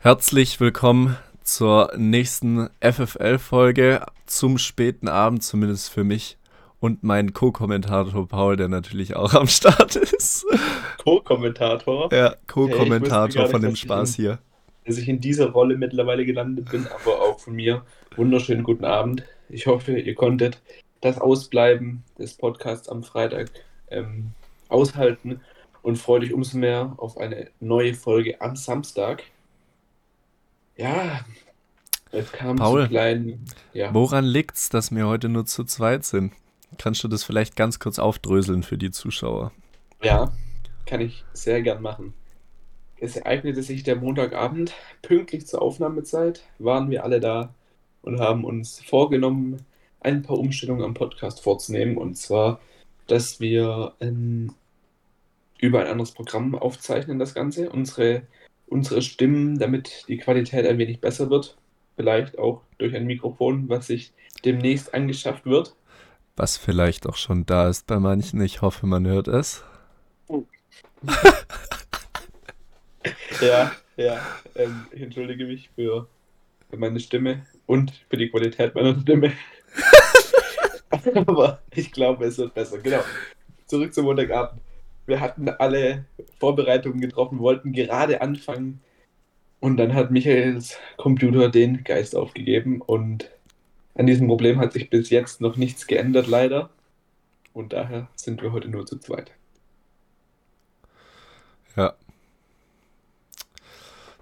Herzlich willkommen zur nächsten FFL-Folge zum späten Abend, zumindest für mich und meinen Co-Kommentator Paul, der natürlich auch am Start ist. Co-Kommentator? Ja, Co-Kommentator hey, von dem Spaß in, hier. Dass ich in dieser Rolle mittlerweile gelandet bin, aber auch von mir. Wunderschönen guten Abend. Ich hoffe, ihr konntet das Ausbleiben des Podcasts am Freitag ähm, aushalten und freue dich umso mehr auf eine neue Folge am Samstag. Ja, es kam Paul, zu kleinen. Ja. Woran liegt's, dass wir heute nur zu zweit sind? Kannst du das vielleicht ganz kurz aufdröseln für die Zuschauer? Ja, kann ich sehr gern machen. Es ereignete sich der Montagabend, pünktlich zur Aufnahmezeit waren wir alle da und haben uns vorgenommen, ein paar Umstellungen am Podcast vorzunehmen. Und zwar, dass wir ähm, über ein anderes Programm aufzeichnen, das Ganze. Unsere, unsere Stimmen, damit die Qualität ein wenig besser wird. Vielleicht auch durch ein Mikrofon, was sich demnächst angeschafft wird. Was vielleicht auch schon da ist bei manchen. Ich hoffe, man hört es. ja, ja. Ähm, ich entschuldige mich für, für meine Stimme und für die Qualität meiner Stimme. Aber ich glaube, es wird besser. Genau. Zurück zum Montagabend. Wir hatten alle Vorbereitungen getroffen, wollten gerade anfangen. Und dann hat Michaels Computer den Geist aufgegeben. Und an diesem Problem hat sich bis jetzt noch nichts geändert, leider. Und daher sind wir heute nur zu zweit. Ja.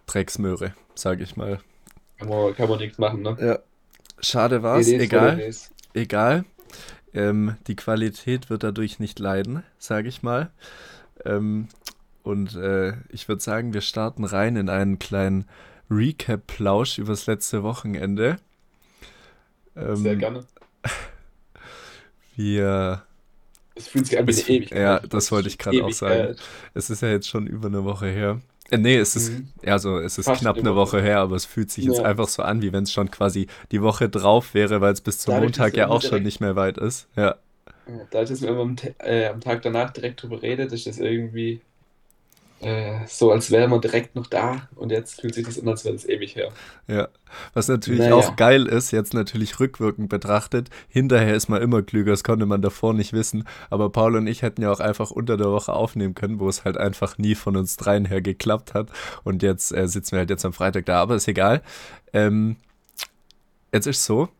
Drecksmöhre, sage ich mal. Kann man, kann man nichts machen, ne? Ja. Schade war's, egal. Egal. Ähm, die Qualität wird dadurch nicht leiden, sage ich mal. Ähm, und äh, ich würde sagen, wir starten rein in einen kleinen Recap-Plausch übers letzte Wochenende. Ähm, Sehr gerne. Wir. Es fühlt sich an wie eine Ewigkeit. Ja, das wollte ich gerade auch sagen. Es ist ja jetzt schon über eine Woche her. Äh, nee, es ist, mhm. also es ist Fast knapp eine Woche. Woche. her, aber es fühlt sich ja. jetzt einfach so an, wie wenn es schon quasi die Woche drauf wäre, weil es bis zum Dadurch, Montag ja auch schon nicht mehr weit ist. Ja. Dadurch, dass man am, äh, am Tag danach direkt drüber redet, ist das irgendwie äh, so, als wäre man direkt noch da und jetzt fühlt sich das an, als wäre das ewig her. Ja, was natürlich naja. auch geil ist, jetzt natürlich rückwirkend betrachtet. Hinterher ist man immer klüger, das konnte man davor nicht wissen. Aber Paul und ich hätten ja auch einfach unter der Woche aufnehmen können, wo es halt einfach nie von uns dreien her geklappt hat. Und jetzt äh, sitzen wir halt jetzt am Freitag da, aber ist egal. Ähm, jetzt ist so,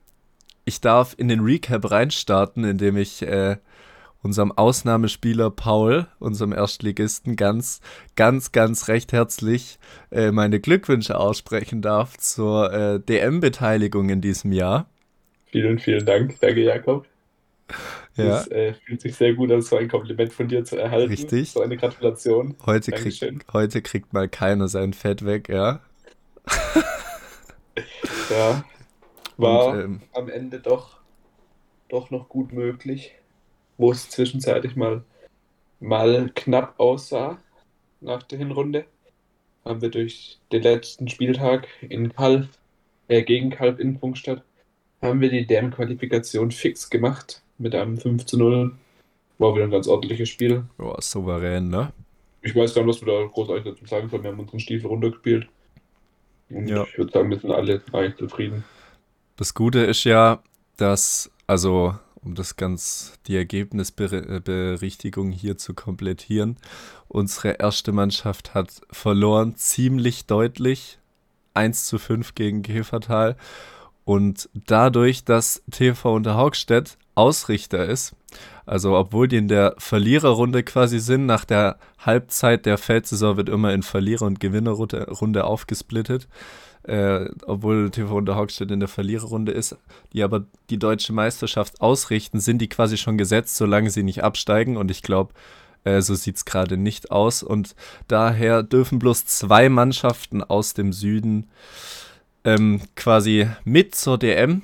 ich darf in den Recap reinstarten, indem ich äh, unserem Ausnahmespieler Paul, unserem Erstligisten, ganz, ganz, ganz recht herzlich äh, meine Glückwünsche aussprechen darf zur äh, DM-Beteiligung in diesem Jahr. Vielen, vielen Dank. Danke, Jakob. Ja. Es äh, fühlt sich sehr gut an, so ein Kompliment von dir zu erhalten. Richtig. So eine Gratulation. Heute, krieg, heute kriegt mal keiner sein Fett weg, ja. ja. War Und, ähm, am Ende doch, doch noch gut möglich wo es zwischenzeitlich mal, mal knapp aussah nach der Hinrunde, haben wir durch den letzten Spieltag in Kalf, äh, gegen Kalf in Funkstadt, haben wir die DM-Qualifikation fix gemacht mit einem 5 zu 0. War wieder ein ganz ordentliches Spiel. Boah, souverän, ne? Ich weiß gar nicht, was wir da großartig dazu sagen sollen. Wir haben unseren Stiefel runtergespielt. Und ja. ich würde sagen, wir sind alle eigentlich zufrieden. Das Gute ist ja, dass, also um das ganz, die Ergebnisberichtigung hier zu komplettieren. Unsere erste Mannschaft hat verloren, ziemlich deutlich. 1 zu 5 gegen Käfertal. Und dadurch, dass TV Unterhaugstedt Ausrichter ist, also obwohl die in der Verliererrunde quasi sind, nach der Halbzeit der Feldsaison wird immer in Verlierer- und Gewinnerrunde aufgesplittet, äh, obwohl TV Unterhaugstedt in der Verliererrunde ist, die aber die deutsche Meisterschaft ausrichten, sind die quasi schon gesetzt, solange sie nicht absteigen. Und ich glaube, äh, so sieht es gerade nicht aus. Und daher dürfen bloß zwei Mannschaften aus dem Süden ähm, quasi mit zur DM.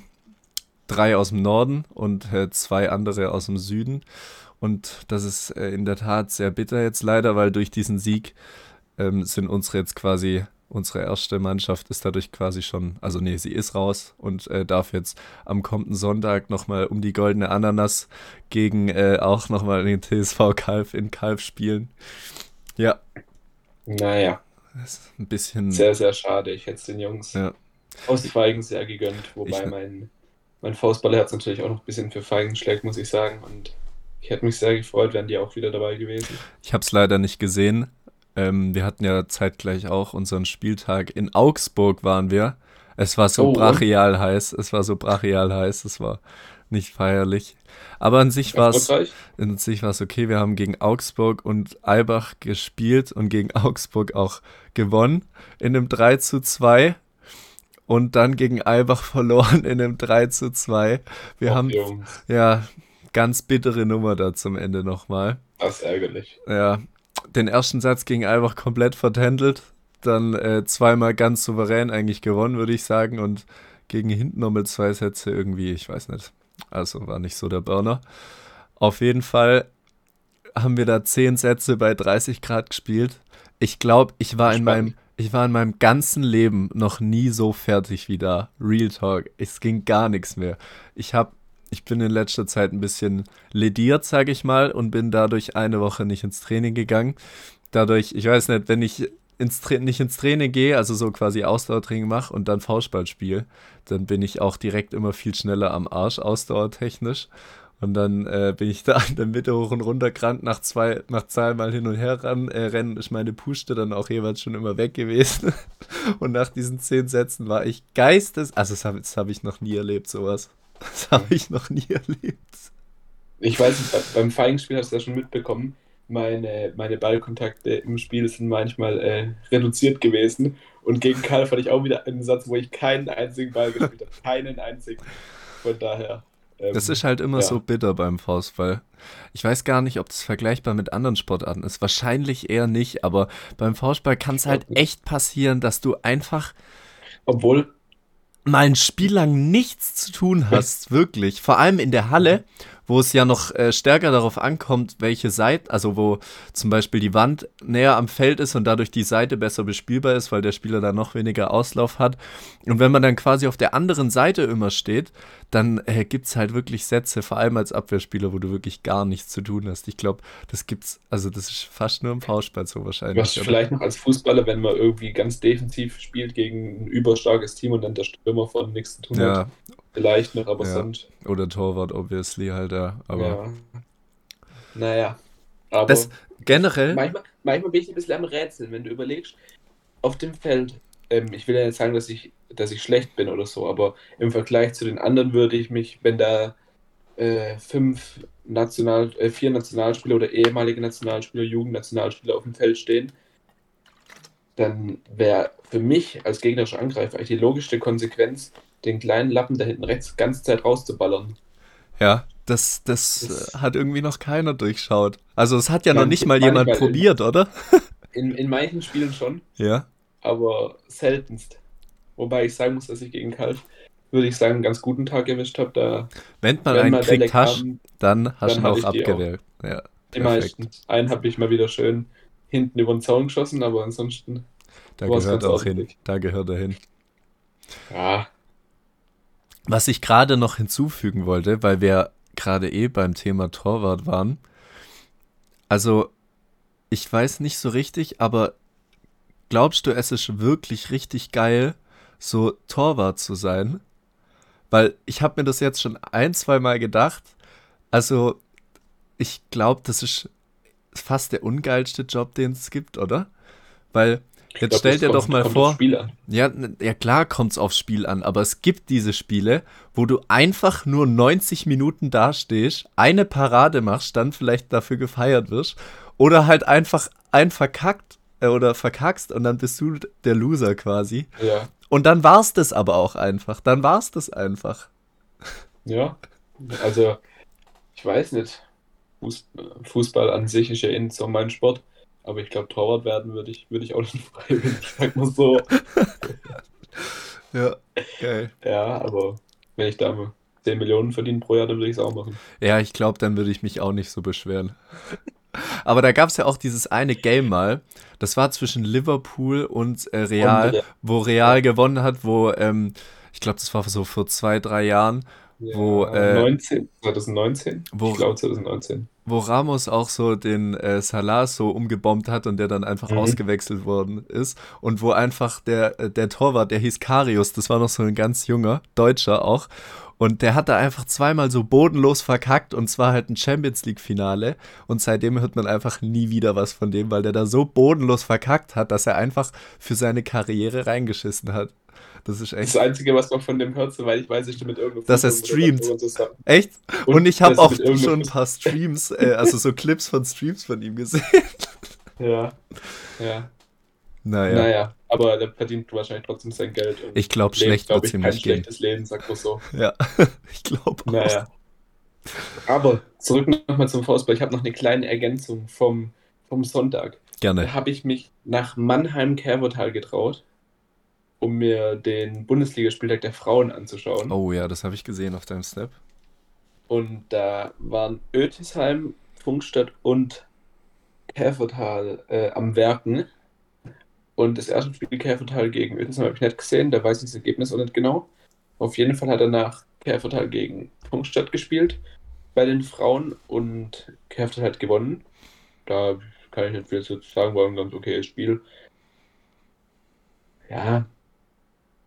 Drei aus dem Norden und äh, zwei andere aus dem Süden. Und das ist äh, in der Tat sehr bitter jetzt leider, weil durch diesen Sieg ähm, sind unsere jetzt quasi Unsere erste Mannschaft ist dadurch quasi schon, also nee, sie ist raus und äh, darf jetzt am kommenden Sonntag nochmal um die goldene Ananas gegen äh, auch nochmal den TSV Kalf in Kalf spielen. Ja. Naja. Das ist ein bisschen. Sehr, sehr schade. Ich hätte es den Jungs Ja. aus Feigen sehr gegönnt, wobei Ich- mein, mein Faustballerherz natürlich auch noch ein bisschen für Feigen schlägt, muss ich sagen. Und ich hätte mich sehr gefreut, wären die auch wieder dabei gewesen. Ich habe es leider nicht gesehen. Ähm, wir hatten ja zeitgleich auch unseren Spieltag. In Augsburg waren wir. Es war so Oh, und? brachial heiß. Es war so brachial heiß. Es war nicht feierlich. Aber an sich war es Erfolgreich? in sich war es okay. Wir haben gegen Augsburg und Albach gespielt und gegen Augsburg auch gewonnen in einem 3 zu 2 und dann gegen Albach verloren in einem 3 zu 2. Wir Och, haben Jungs, ja ganz bittere Nummer da zum Ende nochmal. das ist ärgerlich. Ja, den ersten Satz gegen Albach komplett vertändelt, dann äh, zweimal ganz souverän eigentlich gewonnen, würde ich sagen, und gegen hinten nochmal zwei Sätze irgendwie, ich weiß nicht. Also war nicht so der Burner. Auf jeden Fall haben wir da zehn Sätze bei 30 Grad gespielt. Ich glaube, ich war in Spannend. meinem, ich war in meinem ganzen Leben noch nie so fertig wie da. Real Talk. Es ging gar nichts mehr. Ich habe, ich bin in letzter Zeit ein bisschen lediert, sage ich mal, und bin dadurch eine Woche nicht ins Training gegangen. Dadurch, ich weiß nicht, wenn ich ins nicht ins Training gehe, also so quasi Ausdauertraining mache und dann Faustball spiele, dann bin ich auch direkt immer viel schneller am Arsch, ausdauertechnisch. Und dann äh, bin ich da in der Mitte hoch und runter gerannt, nach zwei, nach zweimal hin und her ran, äh, rennen, ist meine Puste dann auch jeweils schon immer weg gewesen. Und nach diesen zehn Sätzen war ich geistes, also das habe hab ich noch nie erlebt, sowas. Das habe ich noch nie erlebt. Ich weiß nicht, be- beim Feigenspiel hast du ja schon mitbekommen, meine, meine Ballkontakte im Spiel sind manchmal äh, reduziert gewesen. Und gegen Karl fand ich auch wieder einen Satz, wo ich keinen einzigen Ball gespielt habe. Keinen einzigen. Von daher. ähm, Das ist halt immer ja. so bitter beim Faustball. Ich weiß gar nicht, ob das vergleichbar mit anderen Sportarten ist. Wahrscheinlich eher nicht, aber beim Faustball kann es halt echt passieren, dass du einfach Obwohl, mal ein Spiel lang nichts zu tun hast, wirklich. Vor allem in der Halle, wo es ja noch äh, stärker darauf ankommt, welche Seite, also wo zum Beispiel die Wand näher am Feld ist und dadurch die Seite besser bespielbar ist, weil der Spieler da noch weniger Auslauf hat. Und wenn man dann quasi auf der anderen Seite immer steht, dann äh, gibt es halt wirklich Sätze, vor allem als Abwehrspieler, wo du wirklich gar nichts zu tun hast. Ich glaube, das gibt's, also das ist fast nur im Faustball so wahrscheinlich. was vielleicht noch als Fußballer, wenn man irgendwie ganz defensiv spielt gegen ein überstarkes Team und dann der Stürmer von nichts zu tun hat. Vielleicht noch, aber Ja. sonst. oder Torwart, obviously halt, ja. Aber ja. Naja. Aber das generell. manchmal, manchmal bin ich ein bisschen am Rätseln, wenn du überlegst, auf dem Feld, ähm, ich will ja nicht sagen, dass ich, dass ich schlecht bin oder so, aber im Vergleich zu den anderen würde ich mich, wenn da äh, fünf National, äh, vier Nationalspieler oder ehemalige Nationalspieler, Jugendnationalspieler auf dem Feld stehen, dann wäre für mich als gegnerischer Angreifer eigentlich die logischste Konsequenz, den kleinen Lappen da hinten rechts ganze Zeit rauszuballern. Ja, das, das, Das- äh, hat irgendwie noch keiner durchschaut. Also es hat ja noch nicht mal jemand probiert, oder? In, in manchen Spielen schon, Ja. aber seltenst. Wobei ich sagen muss, dass ich gegen Kalf, würde ich sagen, einen ganz guten Tag erwischt habe. Da Wenn man wenn einen kriegt hast, dann hast du ihn auch die auch. abgewählt. Ja, die meisten. Einen habe ich mal wieder schön hinten über den Zaun geschossen, aber ansonsten, Da gehört ganz auch hin. Da gehört er hin. ja, Was ich gerade noch hinzufügen wollte, weil wir gerade eh beim Thema Torwart waren. Also, ich weiß nicht so richtig, aber glaubst du, es ist wirklich richtig geil, so Torwart zu sein? Weil ich habe mir das jetzt schon ein, zwei Mal gedacht. Also, ich glaube, das ist fast der ungeilste Job, den es gibt, oder? Weil, jetzt glaub, stell dir kommt- doch mal vor. Ja, ja klar kommt's aufs Spiel an, aber es gibt diese Spiele, wo du einfach nur 90 Minuten dastehst, eine Parade machst, dann vielleicht dafür gefeiert wirst oder halt einfach ein verkackt äh, oder verkackst und dann bist du der Loser quasi. Ja, Und dann war's das aber auch einfach. Dann war's das einfach. ja. Also, ich weiß nicht. Fuß, Fußball an sich ist ja eh so mein Sport. Aber ich glaube, Torwart werden würde ich, würde ich auch nicht freiwillig, sag mal so. Ja, geil. Ja, aber wenn ich da 10 Millionen verdiene pro Jahr, dann würde ich es auch machen. Ja, ich glaube, dann würde ich mich auch nicht so beschweren. Aber da gab's ja auch dieses eine Game mal, das war zwischen Liverpool und äh, Real, Und, äh, wo Real gewonnen hat, wo, ähm, ich glaube, das war so vor zwei, drei Jahren, Wo, Ja, äh, 19, 2019? wo- Ich glaube 2019. wo Ramos auch so den äh, Salah so umgebombt hat und der dann einfach Mhm. ausgewechselt worden ist und wo einfach der, äh, der Torwart, der hieß Karius, das war noch so ein ganz junger, Deutscher auch und der hat da einfach zweimal so bodenlos verkackt und zwar halt ein Champions League Finale und seitdem hört man einfach nie wieder was von dem, weil der da so bodenlos verkackt hat, dass er einfach für seine Karriere reingeschissen hat. Das ist echt Das Einzige, was man von dem hört, soweit ich weiß, ist mit irgendeinem Dass er streamt. zusammen. Echt? Und, ich habe auch schon ein paar Streams, äh, also so Clips von Streams von ihm gesehen. Ja. Ja. Naja, Naja, aber der verdient wahrscheinlich trotzdem sein Geld. und ich glaube, schlecht glaub wird ich, ihm nicht gehen. schlechtes Leben, sagt so. Ja, ich glaube auch. Naja. Aber zurück nochmal zum Fußball. Ich habe noch eine kleine Ergänzung vom, vom Sonntag. Da Gerne. habe ich mich nach Mannheim-Kervertal getraut, um mir den Bundesligaspieltag der Frauen anzuschauen. Oh ja, das habe ich gesehen auf deinem Snap. Und da waren Ötisheim, Funkstadt und Käfertal äh, am Werken. Und das erste Spiel Käfertal gegen Ötisheim habe ich nicht gesehen, da weiß ich das Ergebnis auch nicht genau. Auf jeden Fall hat danach Käfertal gegen Funkstadt gespielt bei den Frauen und Käfertal hat gewonnen. Da kann ich nicht viel zu sagen, war ein ganz okayes Spiel. Ja.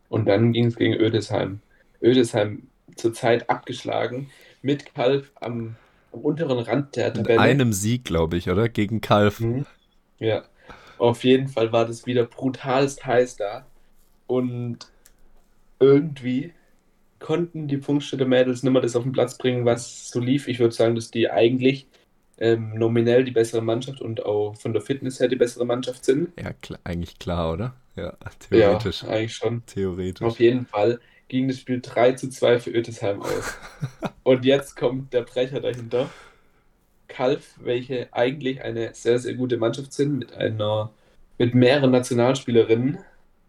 Und dann ging es gegen Ödesheim. Ödesheim zurzeit abgeschlagen mit Kalf am, am unteren Rand der Tabelle. einem Sieg, glaube ich, oder? Gegen Kalf. Mhm. Ja, auf jeden Fall war das wieder brutalst heiß da. Und irgendwie konnten die Funkstädter Mädels nicht mehr das auf den Platz bringen, was so lief. Ich würde sagen, dass die eigentlich ähm, nominell die bessere Mannschaft und auch von der Fitness her die bessere Mannschaft sind. Ja, klar, eigentlich klar, oder? Ja, theoretisch. Ja, eigentlich schon. Theoretisch. Auf jeden Fall ging das Spiel 3 zu 2 für Ötisheim aus. Und jetzt kommt der Brecher dahinter. Kalf, welche eigentlich eine sehr, sehr gute Mannschaft sind, mit einer, mit mehreren Nationalspielerinnen,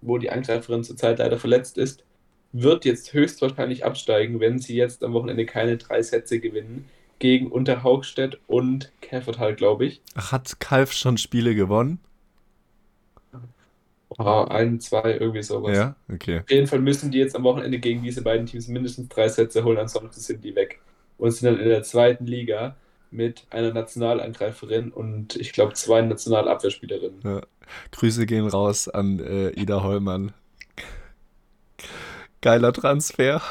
wo die Angreiferin zurzeit leider verletzt ist, wird jetzt höchstwahrscheinlich absteigen, wenn sie jetzt am Wochenende keine drei Sätze gewinnen gegen Unterhaugstedt und Käfertal, glaube ich. Hat Kalf schon Spiele gewonnen? Ah, ein, zwei, irgendwie sowas. Ja, okay. Auf jeden Fall müssen die jetzt am Wochenende gegen diese beiden Teams mindestens drei Sätze holen, ansonsten sind die weg. Und sind dann in der zweiten Liga mit einer Nationalangreiferin und ich glaube zwei Nationalabwehrspielerinnen. Ja. Grüße gehen raus an äh, Ida Hollmann. Geiler Transfer.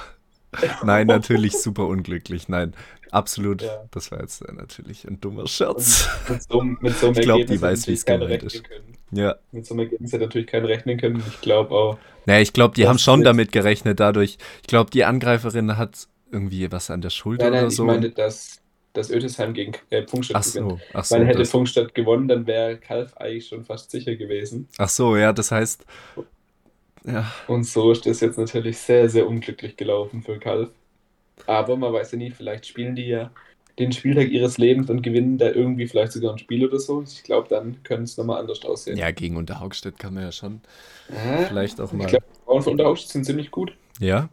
Nein, natürlich super unglücklich. Nein, absolut. Ja. Das war jetzt äh, natürlich ein dummer Scherz. Mit so, mit so Ich glaub, die weiß, natürlich keiner gemeint ist. können. Ja. Mit so einem Ergebnis hätte natürlich keiner rechnen können. Ich glaube auch. Naja, ich glaube, die haben schon ist- damit gerechnet, dadurch. Ich glaube, die Angreiferin hat irgendwie was an der Schulter Nein, nein, oder ich so. meine, dass, dass Ötisheim gegen äh, Funkstadt ach gewinnt. so, ach so. Weil hätte Funkstadt gewonnen, dann wäre Kalf eigentlich schon fast sicher gewesen. ach so, ja, das heißt. Ja, Und so ist das jetzt natürlich sehr, sehr unglücklich gelaufen für Kalf. Aber man weiß ja nie, vielleicht spielen die ja den Spieltag ihres Lebens und gewinnen da irgendwie vielleicht sogar ein Spiel oder so. Ich glaube, dann könnte es nochmal anders aussehen. ja, gegen Unterhaugstedt kann man ja schon Ah, vielleicht auch ich mal. glaube, die Frauen von Unterhaus sind ziemlich gut. Ja,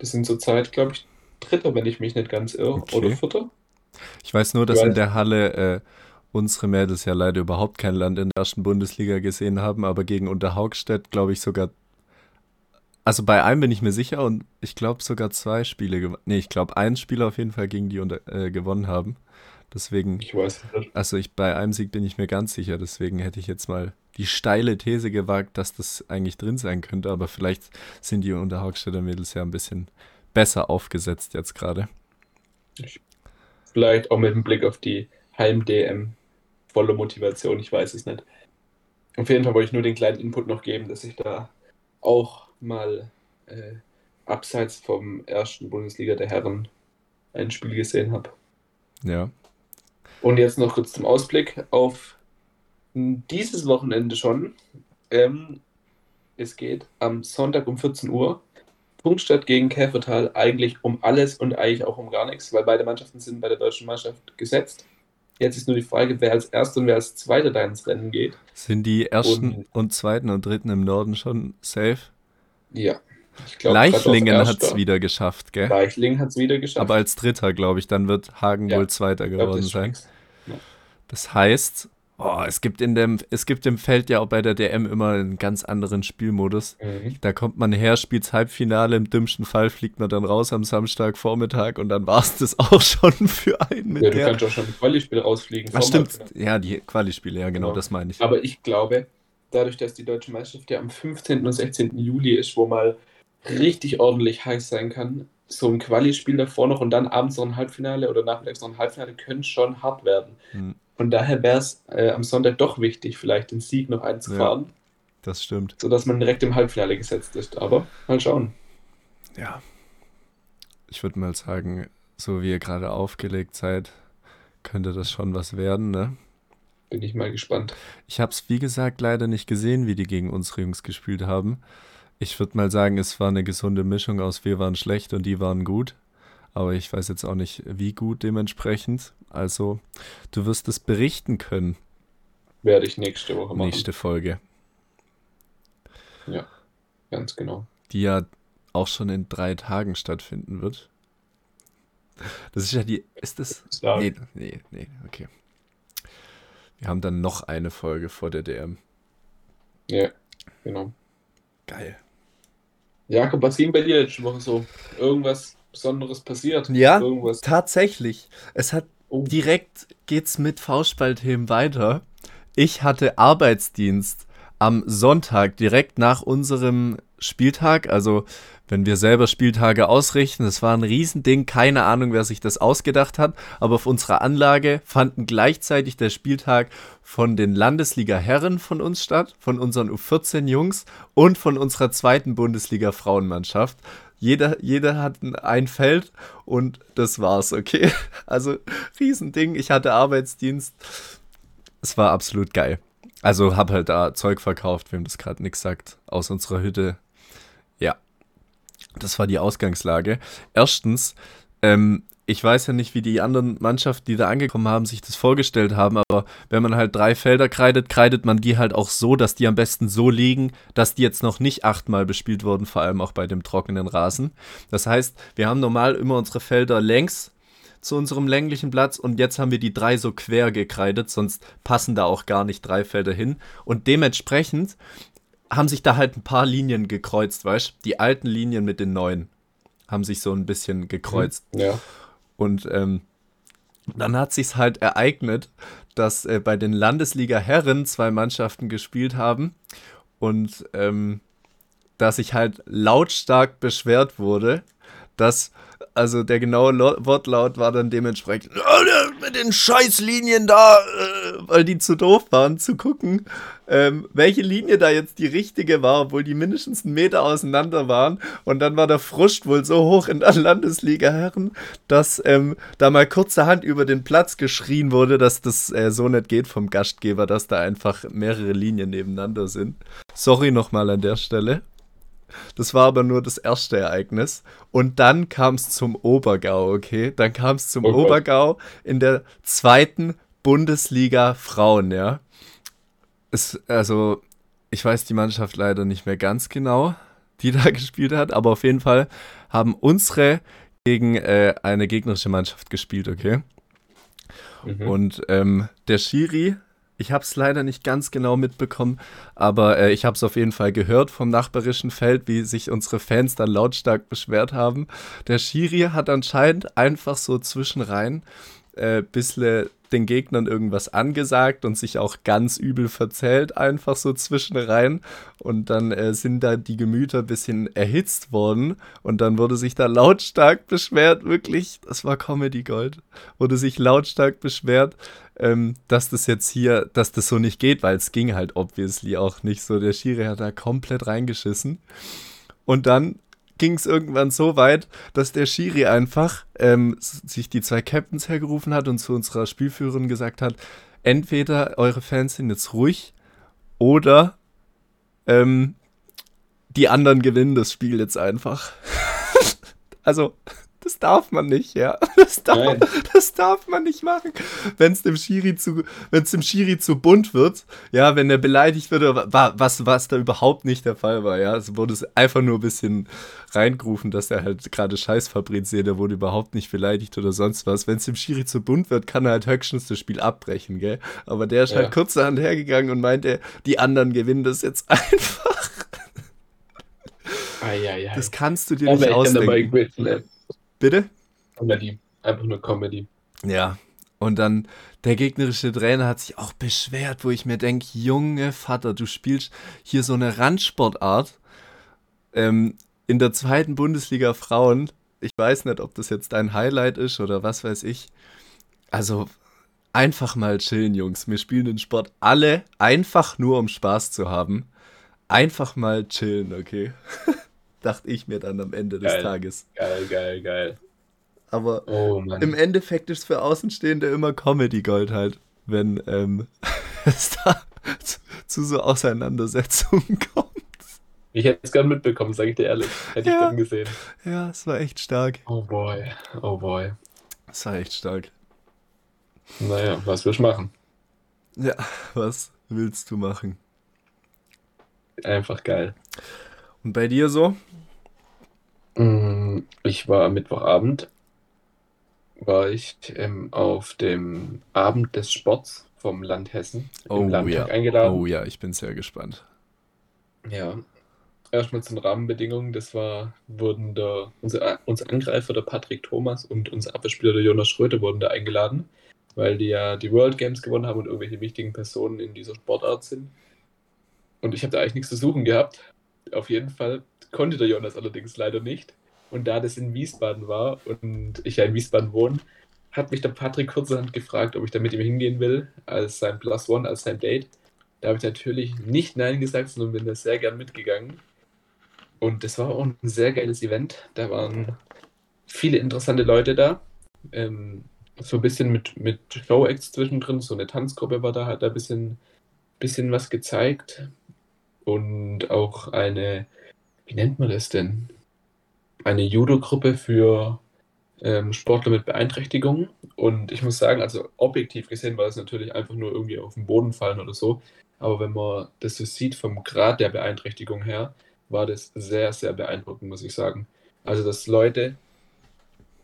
Die sind zurzeit, glaube ich, Dritter, wenn ich mich nicht ganz irre. Okay. Oder Vierter. ich weiß nur, dass Ich in weiß. der Halle äh, unsere Mädels ja leider überhaupt kein Land in der ersten Bundesliga gesehen haben, aber gegen Unterhaugstedt glaube ich sogar. Also bei einem bin ich mir sicher und ich glaube sogar zwei Spiele gewonnen. Nee, ich glaube ein Spiel auf jeden Fall gegen die unter, äh, gewonnen haben. Deswegen, Ich weiß nicht. also ich bei einem Sieg bin ich mir ganz sicher, deswegen hätte ich jetzt mal die steile These gewagt, dass das eigentlich drin sein könnte, aber vielleicht sind die Unterhaugstädter Mädels ja ein bisschen besser aufgesetzt jetzt gerade. Vielleicht auch mit dem Blick auf die Heim-DM. Volle Motivation, ich weiß es nicht. Auf jeden Fall wollte ich nur den kleinen Input noch geben, dass ich da auch mal äh, abseits vom ersten Bundesliga der Herren ein Spiel gesehen habe. Ja. Und jetzt noch kurz zum Ausblick auf dieses Wochenende schon. Ähm, es geht am Sonntag um 14 Uhr. Punktstadt gegen Käfertal eigentlich um alles und eigentlich auch um gar nichts, weil beide Mannschaften sind bei der deutschen Mannschaft gesetzt. Jetzt ist nur die Frage, wer als Erster und wer als Zweiter da ins Rennen geht. Sind die ersten Und- und zweiten und dritten im Norden schon safe? Ja. Ich glaub, Leichlingen hat es wieder geschafft, gell? Leichlingen hat es wieder geschafft. Aber als Dritter, glaube ich, dann wird Hagen Ja, wohl Zweiter glaub, geworden ist sein. fix. Das heißt, Oh, es gibt in dem, es gibt im Feld ja auch bei der DM immer einen ganz anderen Spielmodus. Mhm. Da kommt man her, spielt Halbfinale, im dümmsten Fall fliegt man dann raus am Samstagvormittag und dann war es das auch schon für einen Ja, du kannst auch schon im Quali-Spiel rausfliegen. Ach, stimmt. Ja, die Quali-Spiele, ja, genau, Genau. das meine ich. Aber ich glaube, dadurch, dass die deutsche Meisterschaft ja am 15. und 16. Juli ist, wo mal richtig ordentlich heiß sein kann, so ein Quali-Spiel davor noch und dann abends noch ein Halbfinale oder nachmittags noch ein Halbfinale können schon hart werden. Hm, Von daher wäre es äh, am Sonntag doch wichtig, vielleicht den Sieg noch einzufahren, das stimmt. sodass man direkt im Halbfinale gesetzt ist. Aber mal schauen. Ja. Ich würde mal sagen, so wie ihr gerade aufgelegt seid, könnte das schon was werden, ne? Bin ich mal gespannt. Ich habe es, wie gesagt, leider nicht gesehen, wie die gegen unsere Jungs gespielt haben. Ich würde mal sagen, es war eine gesunde Mischung aus wir waren schlecht und die waren gut. Aber ich weiß jetzt auch nicht, wie gut dementsprechend. Also, du wirst es berichten können, Werde ich nächste Woche machen. nächste Folge. Ganz genau. Die ja auch schon in drei Tagen stattfinden wird. Das ist ja die. Ist das. Ja. Nee, nee, nee, okay. Wir haben dann noch eine Folge vor der DM. Ja, genau. Geil. Jakob, was ging bei dir letzte Woche so? Irgendwas Besonderes passiert? Ja. Irgendwas. Tatsächlich. Es hat Oh, direkt geht's mit V-Spalthemen weiter. Ich hatte Arbeitsdienst am Sonntag direkt nach unserem Spieltag, also wenn wir selber Spieltage ausrichten, das war ein Riesending, keine Ahnung, wer sich das ausgedacht hat, aber auf unserer Anlage fanden gleichzeitig der Spieltag von den Landesliga-Herren von uns statt, von unseren U14-Jungs und von unserer zweiten Bundesliga-Frauenmannschaft. Jeder, jeder hat ein- Feld und das war's, okay? Also, Riesending. Ich hatte Arbeitsdienst. Es war absolut geil. Also, hab halt da Zeug verkauft, wem das gerade nichts sagt, aus unserer Hütte. Ja. Das war die Ausgangslage. Erstens, ähm, ich weiß ja nicht, wie die anderen Mannschaften, die da angekommen haben, sich das vorgestellt haben, aber wenn man halt drei Felder kreidet, kreidet man die halt auch so, dass die am besten so liegen, dass die jetzt noch nicht achtmal bespielt wurden, vor allem auch bei dem trockenen Rasen. Das heißt, wir haben normal immer unsere Felder längs zu unserem länglichen Platz und jetzt haben wir die drei so quer gekreidet, sonst passen da auch gar nicht drei Felder hin. Und dementsprechend haben sich da halt ein paar Linien gekreuzt, weißt du? Die alten Linien mit den neuen haben sich so ein bisschen gekreuzt. Ja. Und ähm, dann hat sich's halt ereignet, dass äh, bei den Landesliga-Herren zwei Mannschaften gespielt haben und ähm, dass ich halt lautstark beschwert wurde, dass, also der genaue Wortlaut war dann dementsprechend, "Ah, der mit den Scheißlinien da, äh, weil die zu doof waren zu gucken, ähm, welche Linie da jetzt die richtige war, obwohl die mindestens einen Meter auseinander waren. Und dann war der Frust wohl so hoch in der Landesliga Herren, dass ähm, da mal kurzerhand über den Platz geschrien wurde, dass das äh, so nicht geht vom Gastgeber, dass da einfach mehrere Linien nebeneinander sind. Sorry nochmal an der Stelle. Das war aber nur das erste Ereignis. Und dann kam es zum Obergau, okay? Dann kam es zum Oh. Obergau in der zweiten Bundesliga Frauen, ja. Es, also, ich weiß die Mannschaft leider nicht mehr ganz genau, die da gespielt hat, aber auf jeden Fall haben unsere gegen äh, eine gegnerische Mannschaft gespielt, okay? Mhm. Und ähm, der Schiri, ich habe es leider nicht ganz genau mitbekommen, aber äh, ich habe es auf jeden Fall gehört vom nachbarischen Feld, wie sich unsere Fans dann lautstark beschwert haben. Der Schiri hat anscheinend einfach so zwischenrein äh, bissle den Gegnern irgendwas angesagt und sich auch ganz übel verzählt, einfach so zwischenrein. Und dann äh, sind da die Gemüter ein bisschen erhitzt worden und dann wurde sich da lautstark beschwert, wirklich, das war Comedy Gold, wurde sich lautstark beschwert, ähm, dass das jetzt hier, dass das so nicht geht, weil es ging halt obviously auch nicht so. Der Schiri hat da komplett reingeschissen. Und dann ging es irgendwann so weit, dass der Schiri einfach ähm, sich die zwei Captains hergerufen hat und zu unserer Spielführerin gesagt hat, entweder eure Fans sind jetzt ruhig oder ähm, die anderen gewinnen das Spiel jetzt einfach. also, Das darf man nicht, ja. Das darf, das darf man nicht machen. Wenn es dem Schiri zu, wenn es dem Schiri zu bunt wird, ja, wenn er beleidigt wird, was, was da überhaupt nicht der Fall war, ja. Es wurde einfach nur ein bisschen reingerufen, dass er halt gerade Scheiß fabriziert, der wurde überhaupt nicht beleidigt oder sonst was. Wenn es dem Schiri zu bunt wird, kann er halt höchstens das Spiel abbrechen, gell. Aber der ist halt ja. halt kurzerhand hergegangen und meinte, die anderen gewinnen das jetzt einfach. Ei, ei, ei. Das kannst du dir Aber nicht ausdenken. Bitte? Comedy. Einfach nur Comedy. Ja. Und dann der gegnerische Trainer hat sich auch beschwert, wo ich mir denke, Junge Vater, du spielst hier so eine Randsportart ähm, in der zweiten Bundesliga Frauen. Ich weiß nicht, ob das jetzt dein Highlight ist oder was weiß ich. Also einfach mal chillen, Jungs. Wir spielen den Sport alle einfach nur, um Spaß zu haben. Einfach mal chillen, okay? dachte ich mir dann am Ende des geil, Tages. Geil, geil, geil. Aber oh, im Endeffekt ist für Außenstehende immer Comedy Gold halt, wenn ähm, es da zu, zu, so Auseinandersetzungen kommt. Ich hätte es gern mitbekommen, sage ich dir ehrlich. Hätte ja. ich gern gesehen. Ja, es war echt stark. Oh boy, oh boy. Es war echt stark. Naja, was willst du machen? Ja, was willst du machen? Einfach geil. Und bei dir so? Mm, ich war am Mittwochabend, war ich ähm, auf dem Abend des Sports vom Land Hessen oh, im Landtag ja. eingeladen. Oh ja, ich bin sehr gespannt. Ja, erstmal zu den Rahmenbedingungen. Das war, wurden da, unser, unser Angreifer, der Patrick Thomas und unser Abwehrspieler, der Jonas Schröter, wurden da eingeladen, weil die ja die World Games gewonnen haben und irgendwelche wichtigen Personen in dieser Sportart sind. Und ich habe da eigentlich nichts zu suchen gehabt, auf jeden Fall konnte der Jonas allerdings leider nicht. Und da das in Wiesbaden war und ich ja in Wiesbaden wohne, hat mich der Patrick kurzerhand gefragt, ob ich da mit ihm hingehen will, als sein Plus One, als sein Date. Da habe ich natürlich nicht Nein gesagt, sondern bin da sehr gern mitgegangen. Und das war auch ein sehr geiles Event. Da waren viele interessante Leute da. Ähm, so ein bisschen mit, mit Show-Acts zwischendrin, so eine Tanzgruppe war da, hat da ein bisschen, bisschen was gezeigt und auch eine, wie nennt man das denn? Eine Judo-Gruppe für ähm, Sportler mit Beeinträchtigungen. Und ich muss sagen, also objektiv gesehen war das natürlich einfach nur irgendwie auf den Boden fallen oder so. Aber wenn man das so sieht vom Grad der Beeinträchtigung her, war das sehr, sehr beeindruckend, muss ich sagen. Also, dass Leute,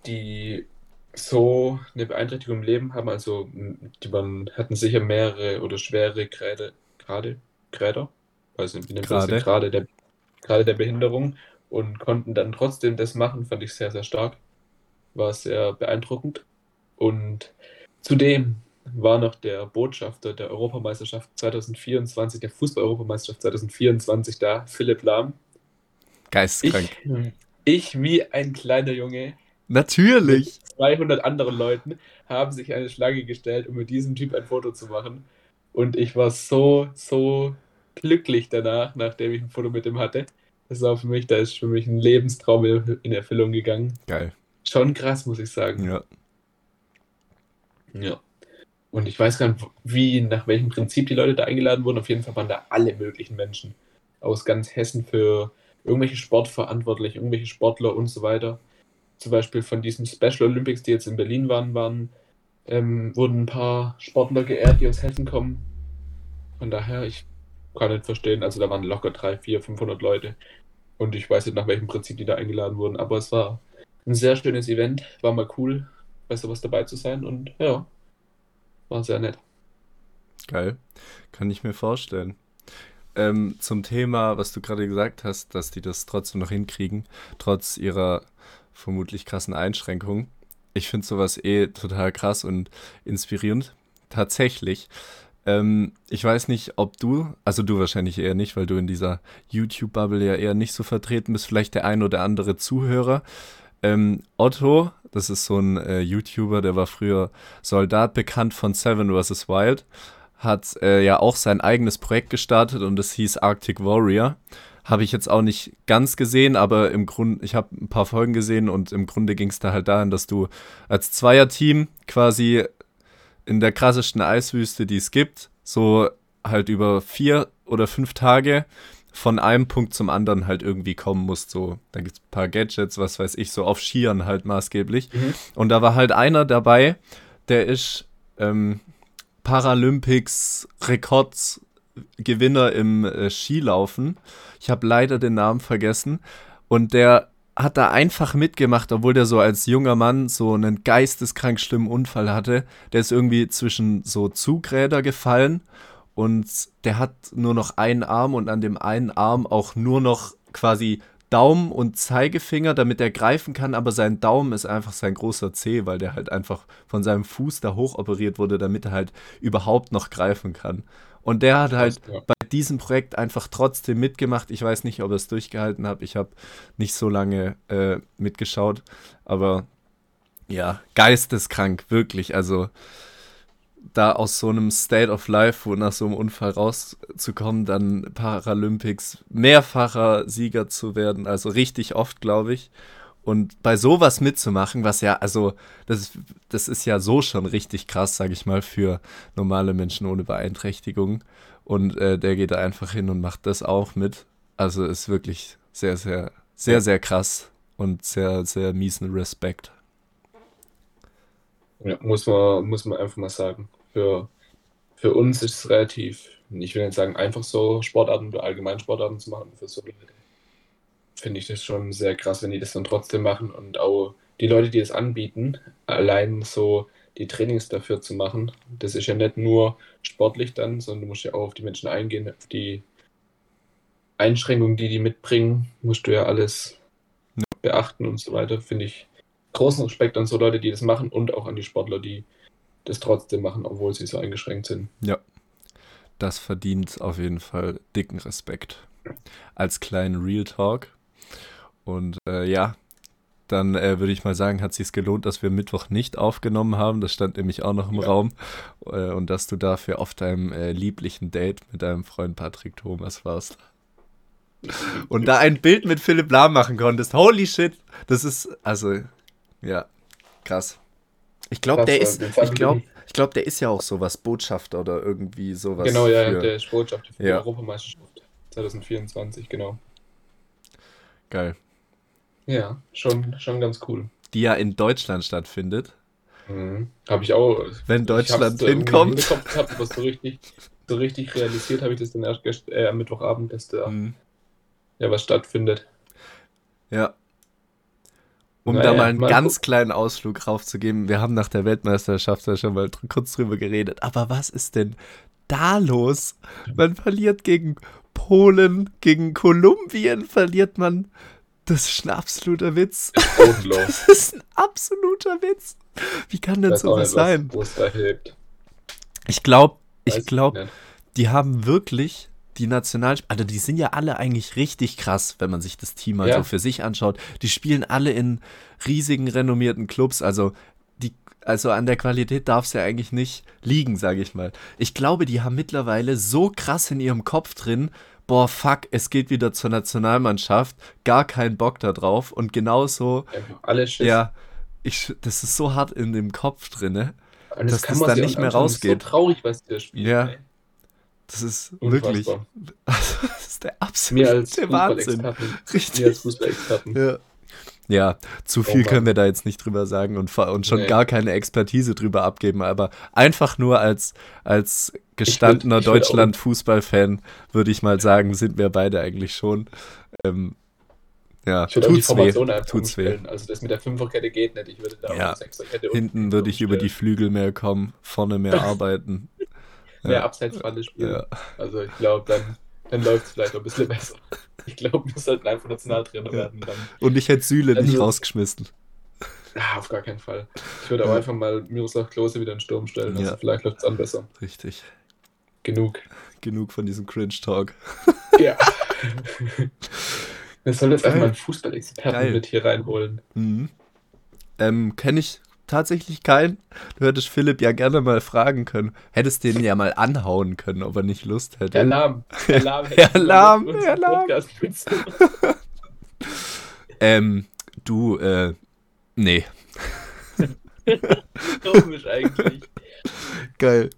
die so eine Beeinträchtigung im Leben haben, also die waren, hatten sicher mehrere oder schwere Grade, Grade, Gräder, wie nennt man das gerade der, gerade der Behinderung und konnten dann trotzdem das machen, fand ich sehr, sehr stark. War sehr beeindruckend. Und zudem war noch der Botschafter der Europameisterschaft 2024, der Fußball-Europameisterschaft 2024 da, Philipp Lahm. Geistkrank. Ich, ich wie ein kleiner Junge. Natürlich. Mit 200 anderen Leuten haben sich eine Schlange gestellt, um mit diesem Typ ein Foto zu machen. Und ich war so, so glücklich danach, nachdem ich ein Foto mit ihm hatte. Das war für mich, da ist für mich ein Lebenstraum in Erfüllung gegangen. Geil. Schon krass, muss ich sagen. Ja. Ja. Und ich weiß gar nicht, wie, nach welchem Prinzip die Leute da eingeladen wurden. Auf jeden Fall waren da alle möglichen Menschen aus ganz Hessen für irgendwelche Sportverantwortliche, irgendwelche Sportler und so weiter. Zum Beispiel von diesen Special Olympics, die jetzt in Berlin waren, waren ähm, wurden ein paar Sportler geehrt, die aus Hessen kommen. Von daher, ich kann nicht verstehen. Also da waren locker 300, 400, 500 Leute. Und ich weiß nicht, nach welchem Prinzip die da eingeladen wurden. Aber es war ein sehr schönes Event. War mal cool, bei sowas dabei zu sein. Und ja, war sehr nett. Geil. Kann ich mir vorstellen. Ähm, zum Thema, was du gerade gesagt hast, dass die das trotzdem noch hinkriegen, trotz ihrer vermutlich krassen Einschränkungen. Ich finde sowas eh total krass und inspirierend. Tatsächlich ähm, ich weiß nicht, ob du, also du wahrscheinlich eher nicht, weil du in dieser YouTube-Bubble ja eher nicht so vertreten bist, vielleicht der ein oder andere Zuhörer. Ähm, Otto, das ist so ein äh, YouTuber, der war früher Soldat, bekannt von Seven vs. Wild, hat äh, ja auch sein eigenes Projekt gestartet und das hieß Arctic Warrior. Habe ich jetzt auch nicht ganz gesehen, aber im Grunde, ich habe ein paar Folgen gesehen und im Grunde ging es da halt dahin, dass du als Zweierteam quasi in der krassesten Eiswüste, die es gibt, so halt über vier oder fünf Tage von einem Punkt zum anderen halt irgendwie kommen musst. So, da gibt es ein paar Gadgets, was weiß ich, so auf Skiern halt maßgeblich. Mhm. Und da war halt einer dabei, der ist ähm, Paralympics Rekordsgewinner im äh, Skilaufen. Ich habe leider den Namen vergessen. Und der hat da einfach mitgemacht, obwohl der so als junger Mann so einen geisteskrank schlimmen Unfall hatte. Der ist irgendwie zwischen so Zugräder gefallen und der hat nur noch einen Arm und an dem einen Arm auch nur noch quasi Daumen und Zeigefinger, damit er greifen kann, aber sein Daumen ist einfach sein großer Zeh, weil der halt einfach von seinem Fuß da hoch operiert wurde, damit er halt überhaupt noch greifen kann. Und der hat halt ja. bei diesem Projekt einfach trotzdem mitgemacht. Ich weiß nicht, ob er es durchgehalten hat. Ich habe nicht so lange äh, mitgeschaut, aber ja, geisteskrank, wirklich. Also da aus so einem State of Life, wo nach so einem Unfall rauszukommen, dann Paralympics mehrfacher Sieger zu werden, also richtig oft, glaube ich. Und bei sowas mitzumachen, was ja, also, das, das ist ja so schon richtig krass, sage ich mal, für normale Menschen ohne Beeinträchtigung. Und äh, der geht da einfach hin und macht das auch mit. Also ist wirklich sehr, sehr, sehr, sehr krass und sehr, sehr miesen Respekt. Ja, muss man, muss man einfach mal sagen. Für, für uns ist es relativ, ich will nicht sagen, einfach so Sportarten oder allgemein Sportarten zu machen. Für so Leute finde ich das schon sehr krass, wenn die das dann trotzdem machen und auch die Leute, die es anbieten, allein so die Trainings dafür zu machen. Das ist ja nicht nur sportlich dann, sondern du musst ja auch auf die Menschen eingehen, auf die Einschränkungen, die die mitbringen, musst du ja alles beachten und so weiter. Finde ich großen Respekt an so Leute, die das machen und auch an die Sportler, die das trotzdem machen, obwohl sie so eingeschränkt sind. Ja, das verdient auf jeden Fall dicken Respekt. Als kleinen Real Talk. Und äh, ja, dann äh, würde ich mal sagen, hat es sich gelohnt, dass wir Mittwoch nicht aufgenommen haben. Das stand nämlich auch noch im ja. Raum. Äh, und dass du dafür auf deinem äh, lieblichen Date mit deinem Freund Patrick Thomas warst. Und da ein Bild mit Philipp Lahm machen konntest. Holy shit. Das ist, also, ja, krass. Ich glaube, der ist, ich glaube, ich glaube, der ist ja auch sowas Botschafter oder irgendwie sowas. Genau, ja, für, der ist Botschafter für ja. die Europameisterschaft 2024, genau. Geil. Ja, schon, schon ganz cool. Die ja in Deutschland stattfindet. Mhm. Habe ich auch. Wenn Deutschland hinkommt. Hab, was so richtig, so richtig realisiert habe ich das dann erst äh, am Mittwochabend, dass da mhm. ja was stattfindet. Ja, um naja, da mal einen mal ganz gucken. kleinen Ausflug raufzugeben, wir haben nach der Weltmeisterschaft ja schon mal kurz drüber geredet, aber was ist denn da los? Man verliert gegen Polen, gegen Kolumbien verliert man. Das ist ein absoluter Witz. Das ist ein absoluter Witz. Wie kann denn sowas sein? Ich glaube, ich glaube, die haben wirklich die Nationalspieler, also die sind ja alle eigentlich richtig krass, wenn man sich das Team mal ja. so für sich anschaut. Die spielen alle in riesigen, renommierten Clubs, also die, also an der Qualität darf es ja eigentlich nicht liegen, sage ich mal. Ich glaube, die haben mittlerweile so krass in ihrem Kopf drin, boah, fuck, es geht wieder zur Nationalmannschaft, gar keinen Bock da drauf und genauso, ja, alles ja, ich, das ist so hart in dem Kopf drin, ne? dass das dann nicht mehr rausgeht. Das ist so traurig, was der spielt. Ja, ey. Das ist Unfassbar. wirklich. das ist der absolute Wahnsinn. Richtig. Mir als Fußballexperten. Ja. Ja, zu viel oh können wir da jetzt nicht drüber sagen und, und schon nee. gar keine Expertise drüber abgeben, aber einfach nur als, als gestandener Deutschland-Fußballfan würde ich mal sagen, sind wir beide eigentlich schon. Ähm, ja, ich tut's weh. Tut's weh. Also das mit der Fünferkette geht nicht. Ich würde da ja. Sechserkette Hinten würde ich über die Flügel mehr kommen, vorne mehr arbeiten mehr ja. Abseitsfalle spielen. Ja. Also ich glaube, dann, dann läuft es vielleicht noch ein bisschen besser. Ich glaube, wir sollten einfach Nationaltrainer ja. werden. Dann, Und ich hätte Süle nicht so, rausgeschmissen. Ja, auf gar keinen Fall. Ich würde aber einfach mal Miroslav Klose wieder in Sturm stellen. Also vielleicht läuft es an besser. Richtig. Genug. Genug von diesem Cringe-Talk. Ja. Wir sollen jetzt einfach mal einen Fußballexperten mit hier reinholen. Mhm. Ähm, Kenne ich tatsächlich keinen. Du hättest Philipp ja gerne mal fragen können. Hättest den ja mal anhauen können, ob er nicht Lust hätte. Herr Lahm. Herr Lahm. Herr Lahm. Herr Lahm. ähm, du, äh, nee. Komisch eigentlich. Geil.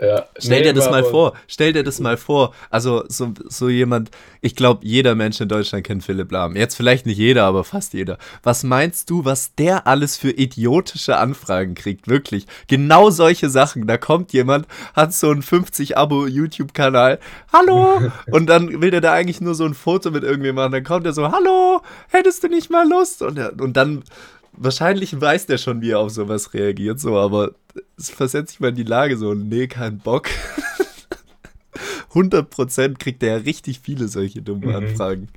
Ja. Stell dir das mal vor, stell dir das mal vor. Also so, so jemand, ich glaube, jeder Mensch in Deutschland kennt Philipp Lahm. Jetzt vielleicht nicht jeder, aber fast jeder. Was meinst du, was der alles für idiotische Anfragen kriegt? Wirklich. Genau solche Sachen. Da kommt jemand, hat so einen 50-Abo-YouTube-Kanal. Hallo! Und dann will der da eigentlich nur so ein Foto mit irgendwie machen. Dann kommt er so, hallo, hättest du nicht mal Lust? Und, und dann, wahrscheinlich weiß der schon, wie er auf sowas reagiert, so, aber es versetzt sich mal in die Lage, so, nee, kein Bock. 100% kriegt er ja richtig viele solche dummen Mhm. Anfragen.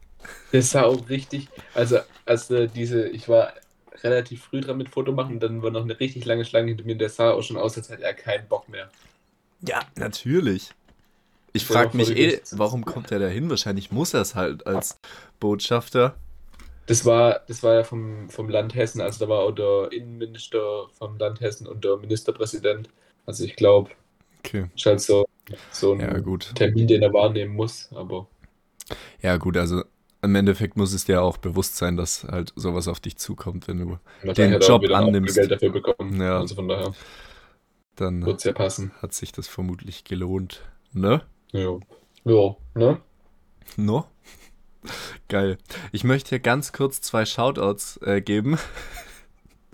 Das sah auch richtig, also als äh, diese, ich war relativ früh dran mit Foto machen, dann war noch eine richtig lange Schlange hinter mir, der sah auch schon aus, als hätte er keinen Bock mehr. Ja, natürlich. Ich frage mich eh, warum kommt er da hin? Wahrscheinlich muss er es halt als Botschafter. Das war, das war ja vom, vom Land Hessen, also da war auch der Innenminister vom Land Hessen und der Ministerpräsident. Also ich glaube, Okay. ist halt so, so ein Ja. Termin, den er wahrnehmen muss, aber Ja, gut, also im Endeffekt muss es dir auch bewusst sein, dass halt sowas auf dich zukommt, wenn du er Job annimmst. Geld dafür bekommen. Ja. Also von daher dann ja passen. hat sich das vermutlich gelohnt. Ne? Ja. Ja, ne? No? Geil. Ich möchte hier ganz kurz zwei Shoutouts äh, geben.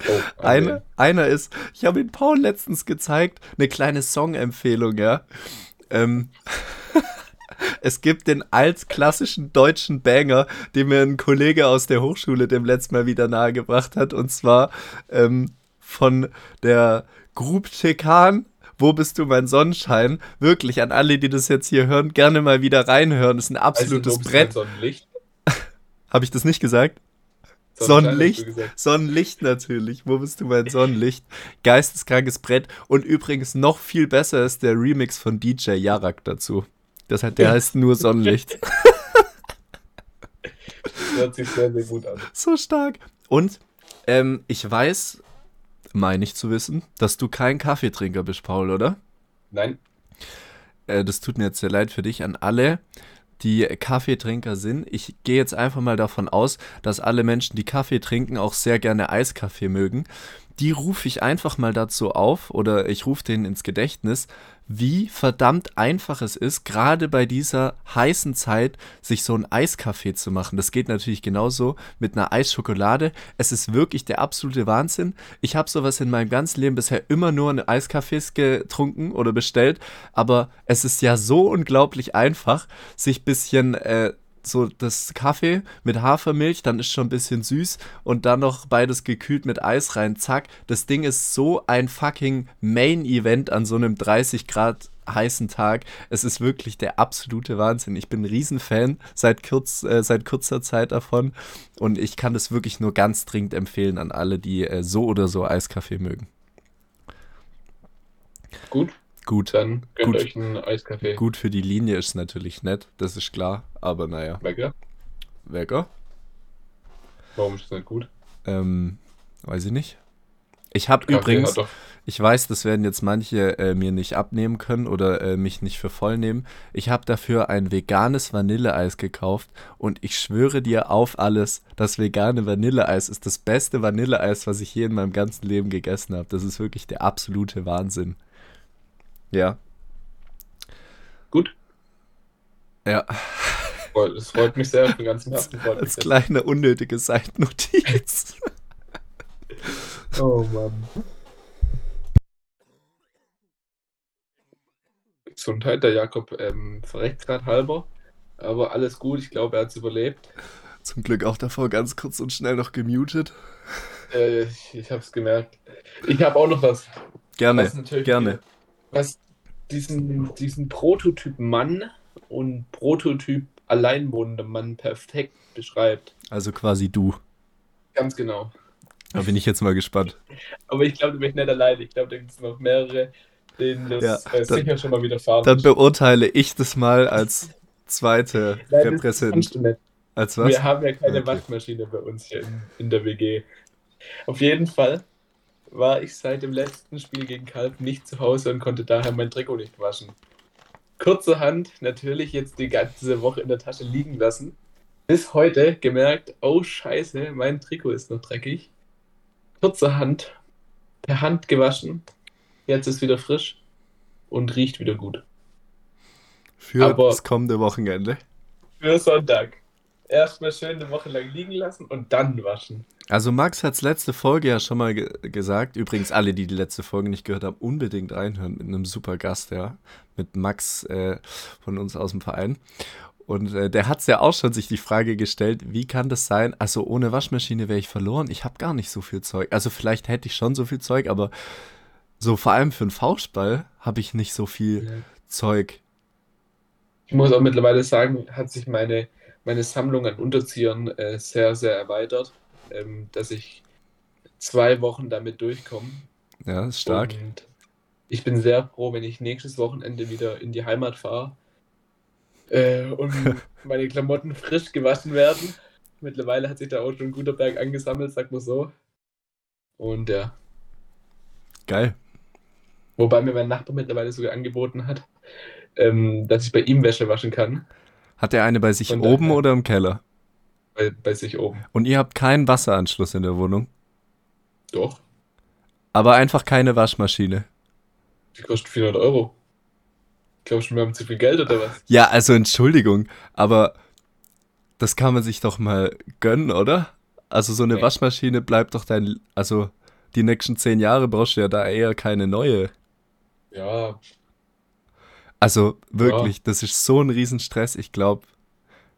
Oh, Eine, einer ist, ich habe ihn Paul letztens gezeigt, eine kleine Songempfehlung, ja. Ähm, es gibt den altklassischen deutschen Banger, den mir ein Kollege aus der Hochschule dem letzten Mal wieder nahegebracht hat, und zwar ähm, von der Group Tekan. Wo bist du, mein Sonnenschein? Wirklich, an alle, die das jetzt hier hören, gerne mal wieder reinhören. Das ist ein absolutes also, Brett. Sonnenlicht. Habe ich das nicht gesagt? Sonnenlicht. Sonnenlicht natürlich. Wo bist du mein Sonnenlicht? Geisteskrankes Brett. Und übrigens noch viel besser ist der Remix von DJ Yarak dazu. Das hat, der heißt nur Sonnenlicht. Hört sich sehr, sehr gut an. so stark. Und ähm, ich weiß, meine ich zu wissen, dass du kein Kaffeetrinker bist, Paul, oder? Nein, Äh, das tut mir jetzt sehr leid für dich an alle, die Kaffeetrinker sind. Ich gehe jetzt einfach mal davon aus, dass alle Menschen, die Kaffee trinken, auch sehr gerne Eiskaffee mögen. Die rufe ich einfach mal dazu auf oder ich rufe denen ins Gedächtnis, wie verdammt einfach es ist, gerade bei dieser heißen Zeit, sich so ein Eiskaffee zu machen. Das geht natürlich genauso mit einer Eisschokolade. Es ist wirklich der absolute Wahnsinn. Ich habe sowas in meinem ganzen Leben bisher immer nur in Eiskaffees getrunken oder bestellt, aber es ist ja so unglaublich einfach, sich ein bisschen äh, so das Kaffee mit Hafermilch, dann ist schon ein bisschen süß und dann noch beides gekühlt mit Eis rein, zack. Das Ding ist so ein fucking Main-Event an so einem 30 Grad heißen Tag. Es ist wirklich der absolute Wahnsinn. Ich bin ein Riesenfan seit, kurz, äh, seit kurzer Zeit davon und ich kann das wirklich nur ganz dringend empfehlen an alle, die äh, so oder so Eiskaffee mögen. gut, Gut. dann gönnt Gut. euch einen Eiskaffee. Gut für die Linie ist natürlich nett, das ist klar, aber naja, Lecker. Wecker. Warum ist das nicht gut? Ähm, weiß ich nicht. Ich habe übrigens, ich weiß, das werden jetzt manche äh, mir nicht abnehmen können oder äh, mich nicht für voll nehmen. Ich habe dafür ein veganes Vanilleeis gekauft und ich schwöre dir auf alles, das vegane Vanilleeis ist das beste Vanilleeis, was ich je in meinem ganzen Leben gegessen habe. Das ist wirklich der absolute Wahnsinn. Ja. Gut. Ja, Es freut mich sehr, von ganzem Herzen als das. kleine unnötige Seitennotiz. Oh Mann. Gesundheit, der Jakob ähm, verreckt gerade halber. Aber alles gut, ich glaube, er hat es überlebt. Zum Glück auch davor ganz kurz und schnell noch gemutet. Äh, ich ich habe es gemerkt. Ich habe auch noch was. Gerne, was natürlich- Was diesen, diesen Prototyp Mann und Prototyp alleinwohnender Mann perfekt beschreibt. Also quasi du. Ganz genau. Da bin ich jetzt mal gespannt. Aber ich glaube, du bist nicht allein. Ich glaube, da gibt es noch mehrere, denen das Ja, äh, dann- sicher schon mal widerfahren Dann beurteile ich das mal als zweite Repräsentant. Als was? Wir haben ja keine Okay. Waschmaschine bei uns hier in, in der WG. Auf jeden Fall war ich seit dem letzten Spiel gegen Kalb nicht zu Hause und konnte daher mein Trikot nicht waschen. Kurzerhand natürlich jetzt die ganze Woche in der Tasche liegen lassen. Bis heute gemerkt, oh scheiße, mein Trikot ist noch dreckig. Kurzerhand per Hand gewaschen. Jetzt ist wieder frisch. und riecht wieder gut. Für Aber- das kommende Wochenende. Für Sonntag. Erstmal schön eine Woche lang liegen lassen und dann waschen. Also Max hat's letzte Folge ja schon mal ge gesagt. Übrigens alle, die die letzte Folge nicht gehört haben, unbedingt reinhören mit einem super Gast, ja, mit Max äh, von uns aus dem Verein. Und äh, der hat's ja auch schon sich die Frage gestellt, wie kann das sein? Also ohne Waschmaschine wäre ich verloren. Ich habe gar nicht so viel Zeug. Also vielleicht hätte ich schon so viel Zeug, aber so vor allem für einen Faustball habe ich nicht so viel Zeug. Ich muss auch mittlerweile sagen, hat sich meine, meine Sammlung an Unterziehern äh, sehr, sehr erweitert, ähm, dass ich zwei Wochen damit durchkomme. Ja, ist stark. Und ich bin sehr froh, wenn ich nächstes Wochenende wieder in die Heimat fahre äh, und meine Klamotten frisch gewaschen werden. Mittlerweile hat sich da auch schon ein guter Berg angesammelt, sag mal so. Und ja, Geil. wobei mir mein Nachbar mittlerweile sogar angeboten hat, ähm, dass ich bei ihm Wäsche waschen kann, Hat er eine bei sich Von oben daher- oder im Keller? Bei, bei sich oben. Und ihr habt keinen Wasseranschluss in der Wohnung, Doch, aber einfach keine Waschmaschine. die kostet 400 Euro. Glaubst du, wir haben zu viel Geld oder was? Ja, also Entschuldigung, aber das kann man sich doch mal gönnen, oder? Also so eine Nee. Waschmaschine bleibt doch dein, also die nächsten zehn Jahre brauchst du ja da eher keine neue. Ja, Also wirklich, das ist so ein Riesenstress. Ich glaube,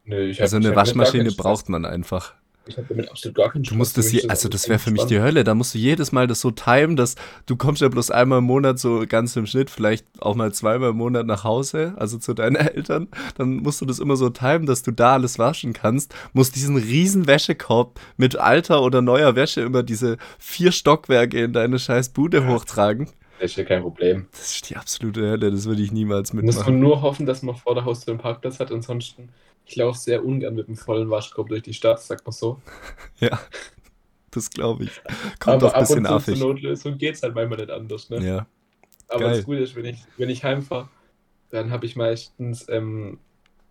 nö, ich also eine hab gar Waschmaschine braucht man einfach. Ich habe damit absolut gar keinen Du musst das, je, also das wäre für mich die. Hölle. Da musst du jedes Mal das so timen, dass du kommst ja bloß einmal im Monat so ganz im Schnitt, vielleicht auch mal zweimal im Monat nach Hause, also zu deinen Eltern. Dann musst du das immer so timen, dass du da alles waschen kannst. Musst diesen riesen Wäschekorb mit alter oder neuer Wäsche immer diese vier Stockwerke in deine scheiß Bude hochtragen. Das ist ja kein Problem. Das ist die absolute Hölle. Das würde ich niemals Muss man mitmachen. nur hoffen, dass man vor der Haustür einen Parkplatz hat. Ansonsten, ich laufe sehr ungern mit einem vollen Waschkorb durch die Stadt, sagt man so. Ja, das glaube ich. Kommt auch ein ab bisschen und zu affig. zur Notlösung geht es halt manchmal nicht anders. Ne? Ja, Aber geil. das Gute ist, wenn ich, wenn ich heimfahre, dann habe ich meistens ähm,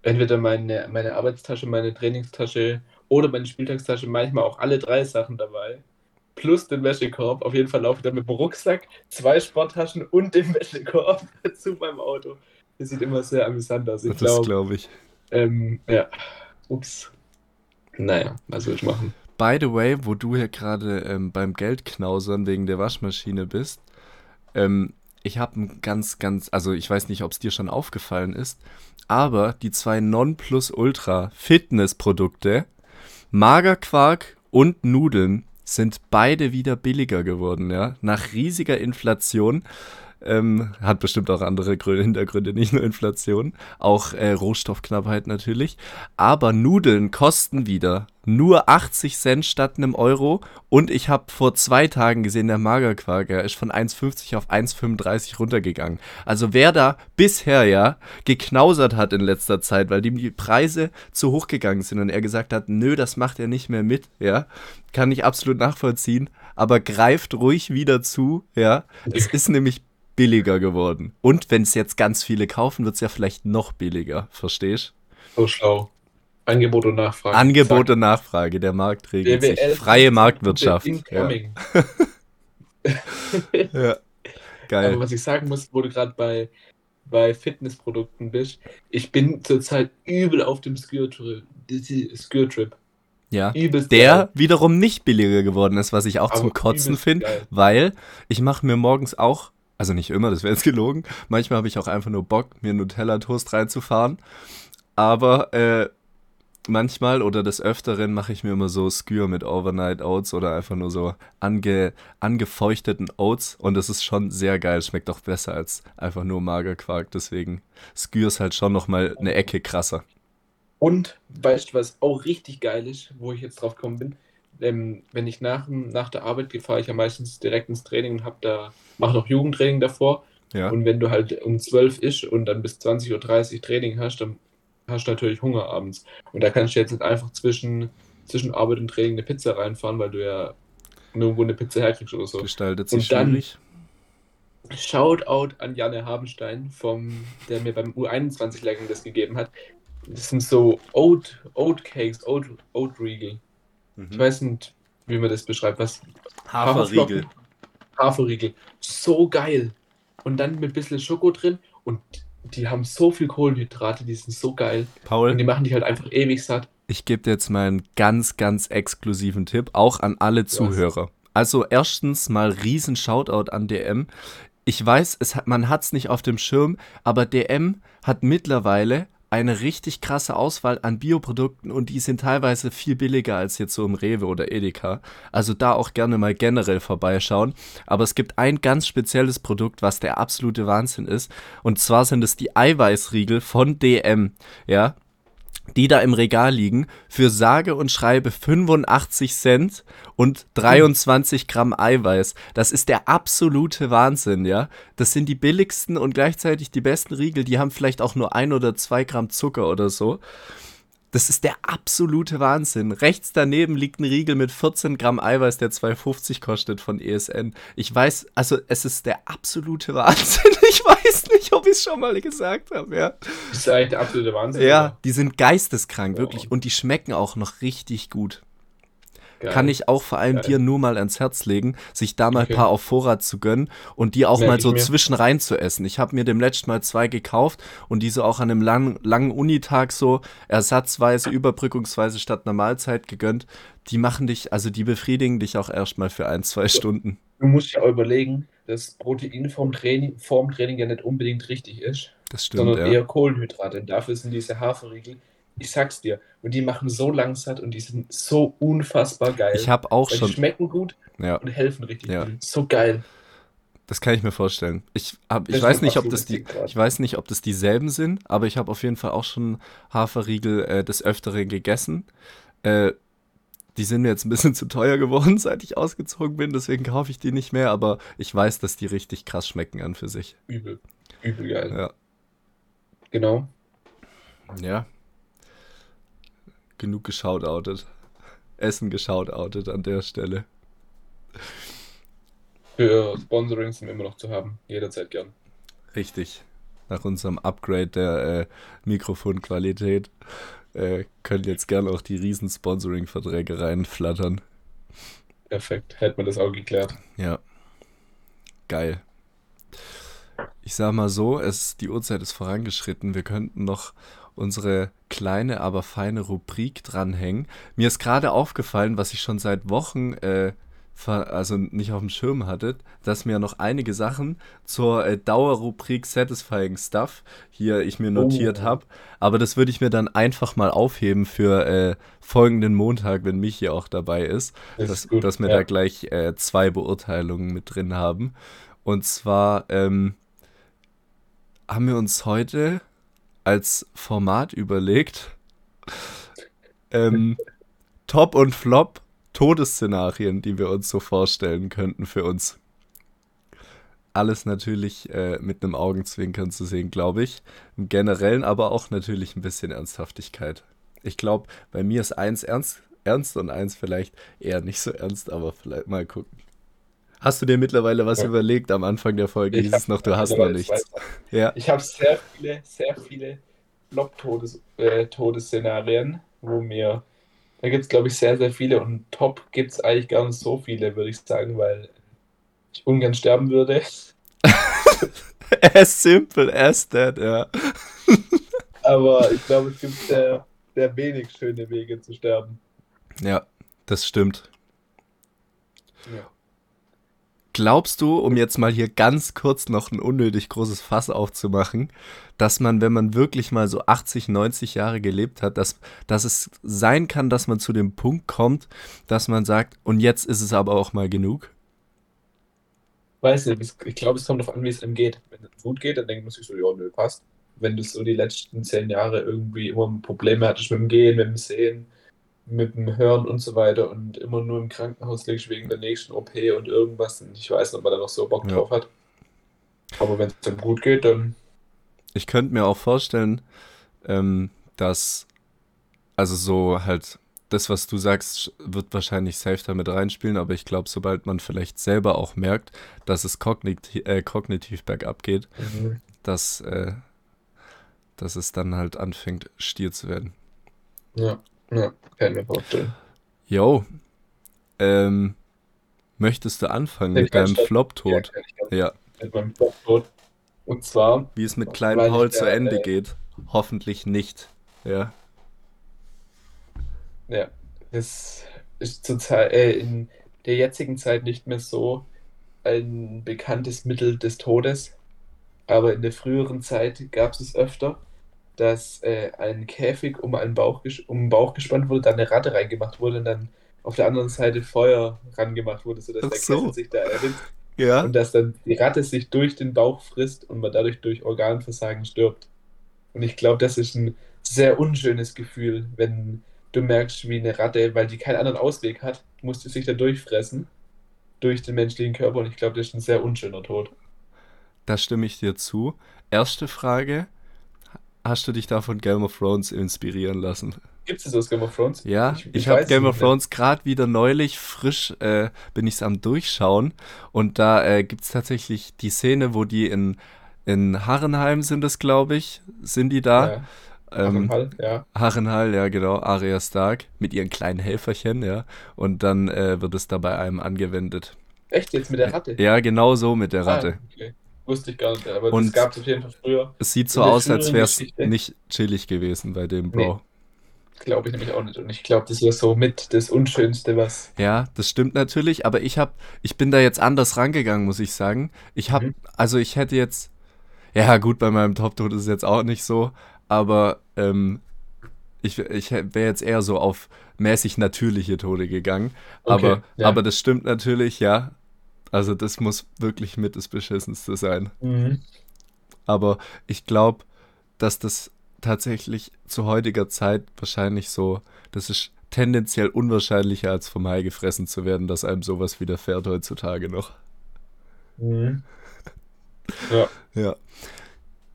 entweder meine, meine Arbeitstasche, meine Trainingstasche oder meine Spieltagstasche, manchmal auch alle drei Sachen dabei. Plus den Wäschekorb. Auf jeden Fall laufe ich dann mit dem Rucksack, zwei Sporttaschen und dem Wäschekorb zu meinem Auto. Das sieht immer sehr amüsant aus. Ich das glaube, glaube ich. ähm, ja. Ups. Naja, was soll ich machen? By the way, wo du hier gerade ähm, beim Geldknausern wegen der Waschmaschine bist, ähm, ich habe ein ganz, ganz, also ich weiß nicht, ob es dir schon aufgefallen ist, aber die zwei Nonplusultra Fitnessprodukte, Magerquark und Nudeln, sind beide wieder billiger geworden, ja. Nach riesiger Inflation. Ähm, hat bestimmt auch andere Gründe, Hintergründe, nicht nur Inflation, auch äh, Rohstoffknappheit natürlich. Aber Nudeln kosten wieder nur 80 Cent statt einem Euro. Und ich habe vor zwei Tagen gesehen, der Magerquark ja, ist von 1,50 auf 1,35 runtergegangen. Also wer da bisher ja geknausert hat in letzter Zeit, weil die Preise zu hoch gegangen sind und er gesagt hat, nö, das macht er nicht mehr mit, ja, kann ich absolut nachvollziehen. Aber greift ruhig wieder zu, ja. Es ist nämlich billiger geworden. Und wenn es jetzt ganz viele kaufen, wird es ja vielleicht noch billiger. Verstehst? So schlau. Angebot und Nachfrage. Angebot und Nachfrage, der Markt regelt sich. BWL Freie Marktwirtschaft. Ja. Ja. Geil. Aber was ich sagen muss, wo du gerade bei, bei Fitnessprodukten bist, ich bin zurzeit übel auf dem Skür-Trip. Skür-Trip. ja. Übelst Der geil. wiederum nicht billiger geworden ist, was ich auch Aber zum Kotzen finde, weil ich mache mir morgens auch, also nicht immer, das wäre jetzt gelogen, manchmal habe ich auch einfach nur Bock, mir Nutella-Toast reinzufahren, aber äh, manchmal oder des Öfteren mache ich mir immer so Skür mit Overnight Oats oder einfach nur so ange, angefeuchteten Oats und das ist schon sehr geil, schmeckt auch besser als einfach nur Magerquark, deswegen Skür ist halt schon nochmal eine Ecke krasser. Und weißt du, was auch richtig geil ist, wo ich jetzt drauf gekommen bin? Ähm, wenn ich nach, nach der Arbeit gehe, fahre ich ja meistens direkt ins Training und hab da, mache noch Jugendtraining davor. Ja, Und wenn du halt um 12 isch und dann bis 20.30 Uhr Training hast, dann hast du natürlich Hunger abends. Und da kannst du jetzt nicht einfach zwischen, zwischen Arbeit und Training eine Pizza reinfahren, weil du ja nirgendwo eine Pizza herkriegst oder so. gestaltet sich Und dann- schwierig. Shoutout an Janne Habenstein, vom, der mir beim U21-Lehrgang das gegeben hat. Das sind so Oat, Oat Cakes, Oat, Oat Riegel. Ich weiß nicht, wie man das beschreibt. Was? Haferriegel. Haferriegel. So geil. und dann mit ein bisschen Schoko drin und die haben so viel Kohlenhydrate, die sind so geil. Paul, Und die machen dich halt einfach ewig satt. ich gebe dir jetzt mal einen ganz, ganz exklusiven Tipp, auch an alle Zuhörer. Also erstens mal riesen Shoutout an DM. Ich weiß, es hat, man hat es nicht auf dem Schirm, aber DM hat mittlerweile eine richtig krasse Auswahl an Bioprodukten und die sind teilweise viel billiger als jetzt so im Rewe oder Edeka. Also da auch gerne mal generell vorbeischauen. Aber es gibt ein ganz spezielles Produkt, was der absolute Wahnsinn ist. Und zwar sind es die Eiweißriegel von DM. Ja, die da im Regal liegen, für sage und schreibe 85 Cent und 23 Gramm Eiweiß. Das ist der absolute Wahnsinn, ja. Das sind die billigsten und gleichzeitig die besten Riegel. Die haben vielleicht auch nur ein oder zwei Gramm Zucker oder so. Das ist der absolute Wahnsinn. Rechts daneben liegt ein Riegel mit 14 Gramm Eiweiß, der 2,50 kostet von ESN. Ich weiß, also es ist der absolute Wahnsinn. Ich weiß nicht, ob ich es schon mal gesagt habe, ja. Das ist eigentlich der absolute Wahnsinn. Ja, die sind geisteskrank, wirklich. Und die schmecken auch noch richtig gut. Geil. Kann ich auch vor allem Geil. dir nur mal ans Herz legen, sich da mal Okay. ein paar auf Vorrat zu gönnen und die auch Merk mal so zwischen rein zu essen. Ich habe mir dem letzten Mal zwei gekauft und diese auch an einem lang, langen Unitag so ersatzweise, überbrückungsweise statt einer Mahlzeit gegönnt. Die machen dich, also die befriedigen dich auch erstmal für ein, zwei Stunden. Du musst ja auch überlegen, dass Protein vorm Training, vorm Training ja nicht unbedingt richtig ist, Das stimmt, sondern ja. eher Kohlenhydrate. Und dafür sind diese Haferriegel, ich sag's dir, und die machen so lang satt und die sind so unfassbar geil. Ich habe auch Weil die schon, schmecken gut ja, und helfen richtig Ja. gut. So geil. das kann ich mir vorstellen. Ich, hab, ich Das weiß nicht, ob das die. Ich weiß nicht, ob das dieselben sind, aber ich habe auf jeden Fall auch schon Haferriegel äh, des Öfteren gegessen. Äh, die sind mir jetzt ein bisschen zu teuer geworden, seit ich ausgezogen bin, deswegen kaufe ich die nicht mehr, aber ich weiß, dass die richtig krass schmecken an für sich. Übel. Übel geil. Ja. Genau. Ja. Genug geschautoutet. Essen geschautoutet an der Stelle. Für Sponsoring sind wir immer noch zu haben. Jederzeit gern. Richtig. Nach unserem Upgrade der äh, Mikrofonqualität äh, können jetzt gerne auch die riesen Sponsoring-Verträge reinflattern. Perfekt. Hätte man das auch geklärt. Ja. Geil. Ich sag mal so, es, die Uhrzeit ist vorangeschritten. Wir könnten noch unsere kleine, aber feine Rubrik dranhängen. Mir ist gerade aufgefallen, was ich schon seit Wochen, äh, also nicht auf dem Schirm hatte, dass mir noch einige Sachen zur äh, Dauerrubrik Satisfying Stuff hier ich mir notiert Oh. habe. Aber das würde ich mir dann einfach mal aufheben für äh, folgenden Montag, wenn Michi auch dabei ist Das dass, ist gut. dass wir Ja. da gleich äh, zwei Beurteilungen mit drin haben. Und zwar ähm, haben wir uns heute als Format überlegt, ähm, Top und Flop Todesszenarien, die wir uns so vorstellen könnten für uns. Alles natürlich äh, mit einem Augenzwinkern zu sehen, glaube ich. Im Generellen aber auch natürlich ein bisschen Ernsthaftigkeit. Ich glaube, bei mir ist eins ernst, ernst und eins vielleicht eher nicht so ernst, aber vielleicht mal gucken. Hast du dir mittlerweile was Ja. überlegt am Anfang der Folge? Ich Hieß es noch, du hast noch nichts. Ja, Ich habe sehr viele, sehr viele Flop-Todes, äh, wo mir, da gibt es glaube ich sehr, sehr viele und Top gibt es eigentlich gar nicht so viele, würde ich sagen, weil ich ungern sterben würde. as simple as that, ja. Aber ich glaube, es gibt sehr, sehr wenig schöne Wege zu sterben. Ja, das stimmt. Ja. Glaubst du, um jetzt mal hier ganz kurz noch ein unnötig großes Fass aufzumachen, dass man, wenn man wirklich mal so 80, 90 Jahre gelebt hat, dass, dass es sein kann, dass man zu dem Punkt kommt, dass man sagt, und jetzt ist es aber auch mal genug? Weiß nicht, es- ich glaube, es kommt darauf an, wie es einem geht. Wenn es gut geht, dann denkt man sich so, ja, nö, passt. Wenn du so die letzten zehn Jahre irgendwie immer Probleme hattest mit dem Gehen, mit dem Sehen, mit dem Hören und so weiter und immer nur im Krankenhaus liegst wegen der nächsten OP und irgendwas, und ich weiß nicht, ob man da noch so Bock Ja. drauf hat. Aber wenn es einem gut geht, dann Ich könnte mir auch vorstellen, ähm, dass, also so halt, das, was du sagst, wird wahrscheinlich safe damit reinspielen, aber ich glaube, sobald man vielleicht selber auch merkt, dass es kogniti äh, kognitiv bergab geht, dass, äh, dass es dann halt anfängt, stier zu werden. ja, ja, kann ich mir vorstellen. Yo, ähm, möchtest du anfangen Soll mit deinem? Flop-Tod? Ja, mit meinem Flop-Tod. Und zwar. Wie es mit Klein Paul zu Ende äh, geht. Hoffentlich nicht. Ja. Ja. Das ist zurzeit äh, in der jetzigen Zeit nicht mehr so ein bekanntes Mittel des Todes. Aber in der früheren Zeit gab es es öfter, dass äh, ein Käfig um, einen Bauch, um den Bauch gespannt wurde, dann eine Ratte reingemacht wurde und dann auf der anderen Seite Feuer rangemacht wurde, sodass Ach der so. Kessel sich da erhitzt. Ja. Und dass dann die Ratte sich durch den Bauch frisst und man dadurch durch Organversagen stirbt. Und ich glaube, das ist ein sehr unschönes Gefühl, wenn du merkst, wie eine Ratte, weil die keinen anderen Ausweg hat, musste sich da durchfressen durch den menschlichen Körper und ich glaube, das ist ein sehr unschöner Tod. Da stimme ich dir zu. Erste Frage: Hast du dich da von Game of Thrones inspirieren lassen? Gibt es das Game of Thrones? Ja, ich, ich, ich habe Game of Thrones gerade wieder neulich frisch, äh, bin ich es am Durchschauen und da äh, gibt es tatsächlich die Szene, wo die in, in Harrenheim sind es, glaube ich, sind die da. Ja. Ähm, Harrenhall, ja. Harrenhall, ja genau, Arya Stark mit ihren kleinen Helferchen, ja. Und dann äh, wird es da bei einem angewendet. Echt jetzt mit der Ratte? Ja, genau so mit der ah, Ratte. Ah, okay. Wusste ich gar nicht, aber und das gab es auf jeden Fall früher. Es sieht so aus, als wäre es nicht chillig gewesen bei dem Bro. Nee. Glaube ich nämlich auch nicht. Und ich glaube, das wäre so mit das Unschönste, was. Ja, das stimmt natürlich, aber ich habe, ich bin da jetzt anders rangegangen, muss ich sagen. Ich habe, mhm. also ich hätte jetzt, ja gut, bei meinem Top-Tod ist es jetzt auch nicht so, aber ähm, ich, ich wäre jetzt eher so auf mäßig natürliche Tode gegangen. Okay, aber, ja. aber das stimmt natürlich, ja. Also das muss wirklich mit das Beschissenste sein. Mhm. Aber ich glaube, dass das tatsächlich zu heutiger Zeit wahrscheinlich so, das ist tendenziell unwahrscheinlicher als vom Hai gefressen zu werden, dass einem sowas widerfährt heutzutage noch. Mhm. Ja. ja.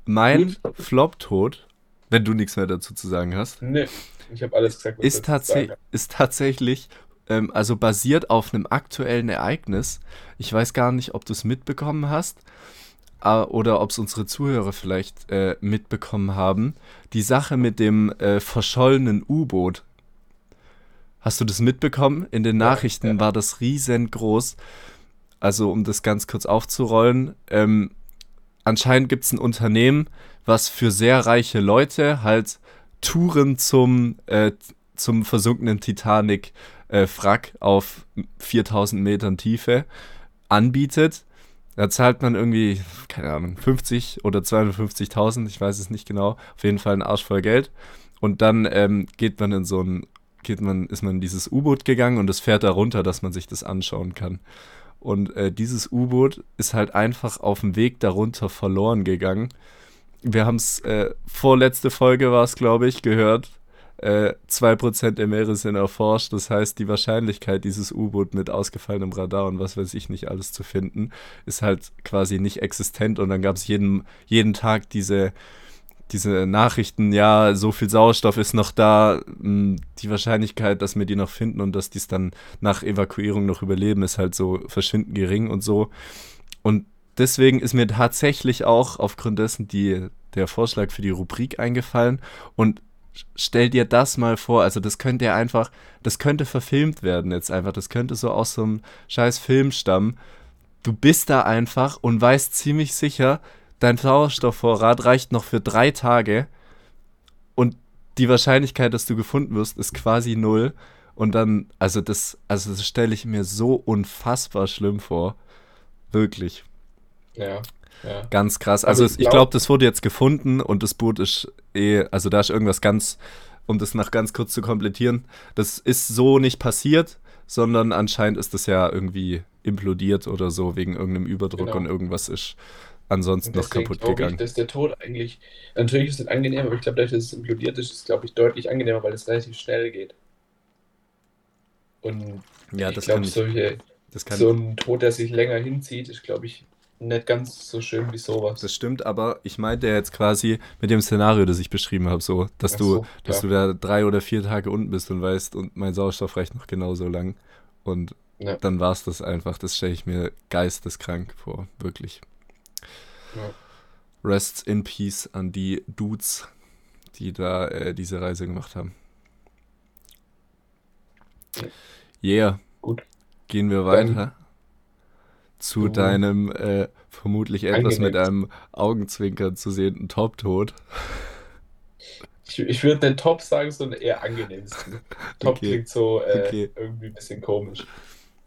Mein Flop-Tod wenn du nichts mehr dazu zu sagen hast. Nee, ich habe alles gesagt. Was ist, tats ist tatsächlich, ähm, also basiert auf einem aktuellen Ereignis. Ich weiß gar nicht, ob du es mitbekommen hast äh, oder ob es unsere Zuhörer vielleicht äh, mitbekommen haben. Die Sache mit dem äh, verschollenen U-Boot. Hast du das mitbekommen? In den Nachrichten ja, ja. war das riesengroß. Also, um das ganz kurz aufzurollen, ähm, anscheinend gibt es ein Unternehmen, was für sehr reiche Leute halt Touren zum, äh, zum versunkenen Titanic-Wrack äh, auf 4000 Metern Tiefe anbietet. Da zahlt man irgendwie, keine Ahnung, 50 oder 250.000, ich weiß es nicht genau, auf jeden Fall ein Arsch voll Geld. Und dann ähm, geht man in so ein, geht man, ist man in dieses U-Boot gegangen und es fährt da runter, dass man sich das anschauen kann. Und äh, dieses U-Boot ist halt einfach auf dem Weg darunter verloren gegangen wir haben es, äh, vorletzte Folge war es, glaube ich, gehört. Äh, 2% der Meere sind erforscht. Das heißt, die Wahrscheinlichkeit, dieses U-Boot mit ausgefallenem Radar und was weiß ich nicht alles zu finden, ist halt quasi nicht existent. Und dann gab es jeden, jeden Tag diese, diese Nachrichten, ja, so viel Sauerstoff ist noch da, hm, die Wahrscheinlichkeit, dass wir die noch finden und dass die es dann nach Evakuierung noch überleben, ist halt so verschwindend gering und so. Und deswegen ist mir tatsächlich auch aufgrund dessen die, der Vorschlag für die Rubrik eingefallen. Und stell dir das mal vor, also das könnte ja einfach, das könnte verfilmt werden jetzt einfach, das könnte so aus so einem scheiß Film stammen. Du bist da einfach und weißt ziemlich sicher, dein Sauerstoffvorrat reicht noch für drei Tage und die Wahrscheinlichkeit, dass du gefunden wirst, ist quasi null. Und dann, also das, also das stelle ich mir so unfassbar schlimm vor. Wirklich. Ja. Ja. Ganz krass. Also, also ich glaube, glaub, das wurde jetzt gefunden und das Boot ist eh, also da ist irgendwas ganz, um das noch ganz kurz zu komplettieren, das ist so nicht passiert, sondern anscheinend ist das ja irgendwie implodiert oder so wegen irgendeinem Überdruck genau. und irgendwas ist ansonsten noch kaputt gegangen. Ich, dass der Tod eigentlich, natürlich ist es angenehm, aber ich glaube, dass es implodiert ist, ist glaube ich deutlich angenehmer, weil es relativ schnell geht. Und ja, ich glaube, solche, so ein Tod, der sich länger hinzieht, ist glaube ich nicht ganz so schön wie sowas. Das stimmt, aber ich meinte jetzt quasi mit dem Szenario, das ich beschrieben habe, so, dass Ach du, dass du da drei oder vier Tage unten bist und weißt, und mein Sauerstoff reicht noch genauso lang. Und ja. dann war es das einfach. Das stelle ich mir geisteskrank vor, wirklich. Ja. Rests in Peace an die Dudes, die da äh, diese Reise gemacht haben. Yeah. Gut. Gehen wir weiter. Dann zu Oh. deinem äh, vermutlich etwas mit Angenehm. einem Augenzwinkern zu sehenden Top-Tod. Ich, ich würde nicht Top sagen, sondern eher angenehmsten. Top Okay. klingt so äh, Okay. irgendwie ein bisschen komisch.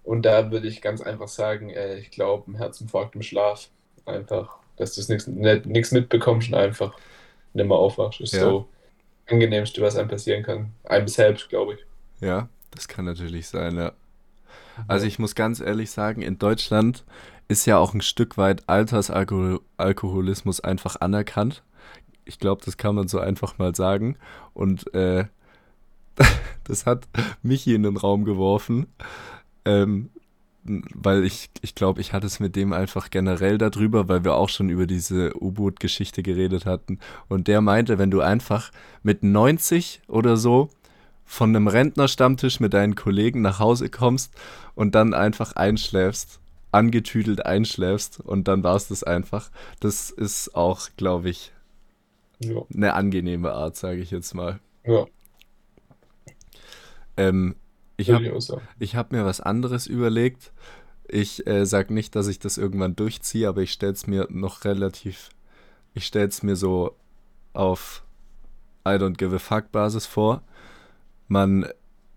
Und da würde ich ganz einfach sagen, äh, ich glaube, ein Herzinfarkt im Schlaf. Einfach, dass du nichts nichts mitbekommst und einfach nicht mehr aufwachst. Ist Ja. so angenehmste, was einem passieren kann. Einem selbst, glaube ich. Ja, das kann natürlich sein, ja. Also ich muss ganz ehrlich sagen, in Deutschland ist ja auch ein Stück weit Altersalkoholismus einfach anerkannt. Ich glaube, das kann man so einfach mal sagen. Und äh, das hat Michi in den Raum geworfen, ähm, weil ich, ich glaube, ich hatte es mit dem einfach generell darüber, weil wir auch schon über diese U-Boot-Geschichte geredet hatten. Und der meinte, wenn du einfach mit 90 oder so von einem Rentnerstammtisch mit deinen Kollegen nach Hause kommst und dann einfach einschläfst, angetüdelt einschläfst und dann war es das einfach. Das ist auch, glaube ich, Ja. eine angenehme Art, sage ich jetzt mal. ja. Ähm, ich habe hab mir was anderes überlegt. Ich äh, sage nicht, dass ich das irgendwann durchziehe, aber ich stelle es mir noch relativ, ich stelle es mir so auf I don't give a fuck Basis vor. Man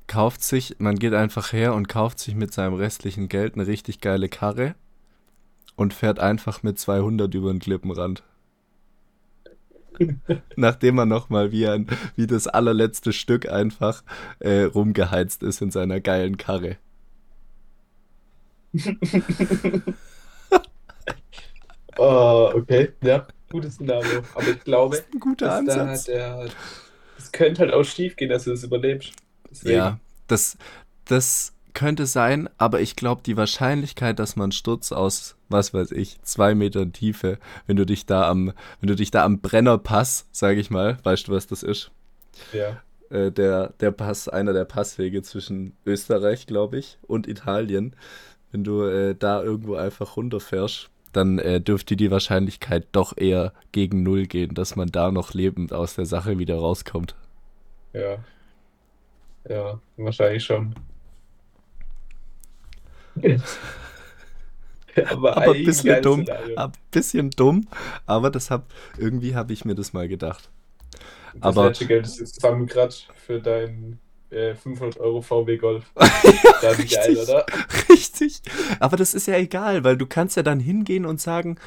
kauft sich, man geht einfach her und kauft sich mit seinem restlichen Geld eine richtig geile Karre und fährt einfach mit 200 über den Klippenrand. Nachdem man nochmal wie, ein, wie das allerletzte Stück einfach äh, rumgeheizt ist in seiner geilen Karre. Oh, okay. Ja, gutes Szenario. Aber ich glaube, Ein guter dass da Ansatz. der, es könnte halt auch schief gehen, dass du das überlebst. Deswegen, Ja, das, das könnte sein, aber ich glaube, die Wahrscheinlichkeit, dass man Sturz aus, was weiß ich, zwei Metern Tiefe, wenn du dich da am, wenn du dich da am Brennerpass, sage ich mal, weißt du, was das ist? ja. Äh, der, der Pass, einer der Passwege zwischen Österreich, glaube ich, und Italien. Wenn du äh, da irgendwo einfach runterfährst, dann äh, dürfte die Wahrscheinlichkeit doch eher gegen Null gehen, dass man da noch lebend aus der Sache wieder rauskommt. Ja. Ja, wahrscheinlich schon. aber Aber ein bisschen dumm. Ein bisschen dumm, aber das hab, irgendwie habe ich mir das mal gedacht. Das aber- letzte Geld ist jetzt zusammen gerade für deinen äh, 500 Euro VW Golf. Das ist geil, Richtig. oder? Richtig. Aber das ist ja egal, weil du kannst ja dann hingehen und sagen,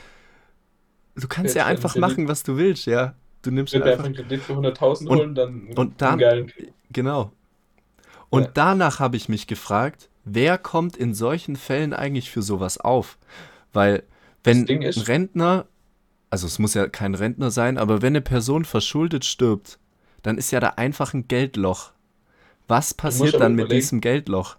du kannst ja dann einfach machen, was du willst, ja. Du nimmst einfach, einfach einen Kredit für 100.000 Und- holen, dann und dann- geilen genau. Und Ja. danach habe ich mich gefragt, wer kommt in solchen Fällen eigentlich für sowas auf? Weil, wenn ein Rentner, also es muss ja kein Rentner sein, aber wenn eine Person verschuldet stirbt, dann ist ja da einfach ein Geldloch. Was passiert dann mit diesem Geldloch?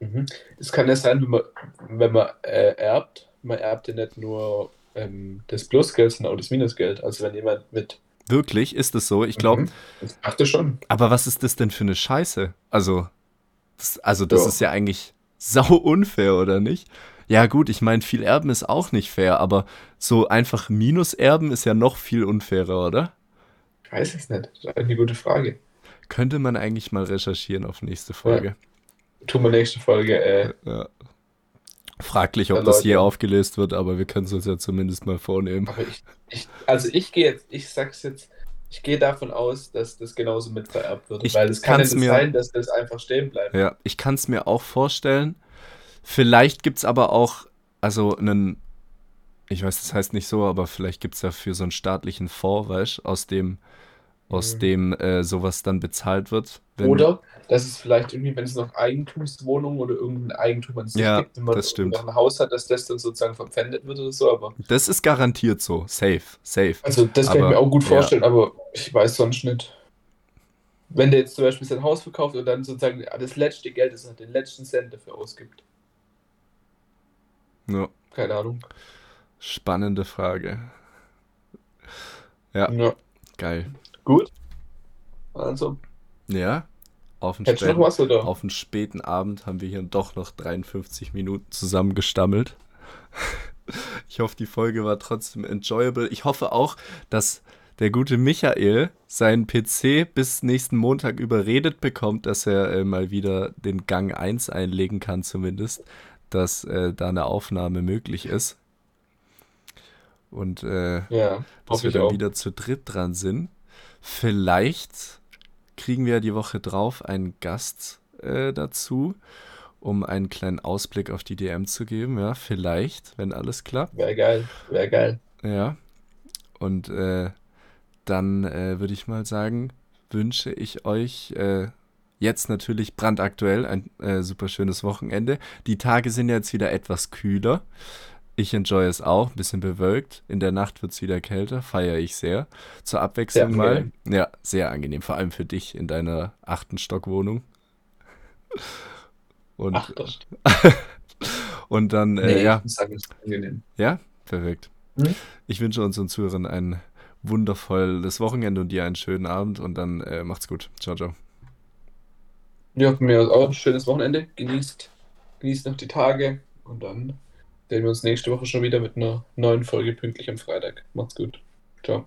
Mhm. Es kann ja sein, wenn man, wenn man äh, erbt, man erbt ja nicht nur ähm, das Plusgeld, sondern auch das Minusgeld. Also wenn jemand mit. Wirklich, ist es so? Ich glaube, Mhm. Das macht er schon. aber was ist das denn für eine Scheiße? Also, das, also das Ja. ist ja eigentlich sau unfair, oder nicht? Ja gut, ich meine, viel Erben ist auch nicht fair, aber so einfach Minuserben ist ja noch viel unfairer, oder? Ich weiß es nicht. Das ist eine gute Frage. Könnte man eigentlich mal recherchieren auf nächste Folge. Tun wir nächste Folge. Äh, Ja. Fraglich, ob Ja, das je aufgelöst wird, aber wir können es uns ja zumindest mal vornehmen. ich, ich, also ich gehe jetzt, ich sag's jetzt, ich gehe davon aus, dass das genauso mit vererbt wird. Ich weil es kann ja mir- sein, dass das einfach stehen bleibt. Ja, ich kann es mir auch vorstellen. Vielleicht gibt es aber auch, also einen, ich weiß, das heißt nicht so, aber vielleicht gibt es dafür so einen staatlichen Fonds, weißt aus dem, aus Mhm. dem äh, sowas dann bezahlt wird. Oder dass es vielleicht irgendwie, wenn es noch Eigentumswohnungen oder irgendein Eigentum an sich Ja, gibt, wenn man das stimmt. ein Haus hat, dass das dann sozusagen verpfändet wird oder so. Aber Das ist garantiert so. Safe, safe. also das kann Aber, ich mir auch gut ja. vorstellen, aber ich weiß sonst nicht. Wenn der jetzt zum Beispiel sein Haus verkauft und dann sozusagen das letzte Geld, das er den letzten Cent dafür ausgibt. Ja, Keine Ahnung. spannende Frage. Ja, Ja. geil. Gut. Also, Ja, auf den, du noch späten, was oder? auf den späten Abend haben wir hier doch noch 53 Minuten zusammengestammelt. Ich hoffe, die Folge war trotzdem enjoyable. Ich hoffe auch, dass der gute Michael seinen PC bis nächsten Montag überredet bekommt, dass er äh, mal wieder den Gang 1 einlegen kann, zumindest. dass äh, da eine Aufnahme möglich ist. Und äh, Ja, dass wir dann auch. wieder zu dritt dran sind. Vielleicht kriegen wir die Woche drauf einen Gast äh, dazu, um einen kleinen Ausblick auf die DM zu geben. Ja, vielleicht, wenn alles klappt. Wäre geil, wäre geil. Ja. Und äh, dann äh, würde ich mal sagen, wünsche ich euch äh, jetzt natürlich brandaktuell ein äh, super schönes Wochenende. Die Tage sind jetzt wieder etwas kühler. Ich enjoy es auch, ein bisschen bewölkt. In der Nacht wird es wieder kälter, feiere ich sehr. Zur Abwechslung Sehr mal. Ja, sehr angenehm, vor allem für dich in deiner achten Stockwohnung. Und, Ach, und dann, äh, nee, ja, ich muss sagen, es ist angenehm. ja, perfekt. Hm? Ich wünsche unseren Zuhörern ein wundervolles Wochenende und dir einen schönen Abend und dann äh, macht's gut. Ciao, ciao. Ja, von mir aus auch ein schönes Wochenende. Genießt, genießt noch die Tage und dann sehen wir uns nächste Woche schon wieder mit einer neuen Folge pünktlich am Freitag. Macht's gut. Ciao.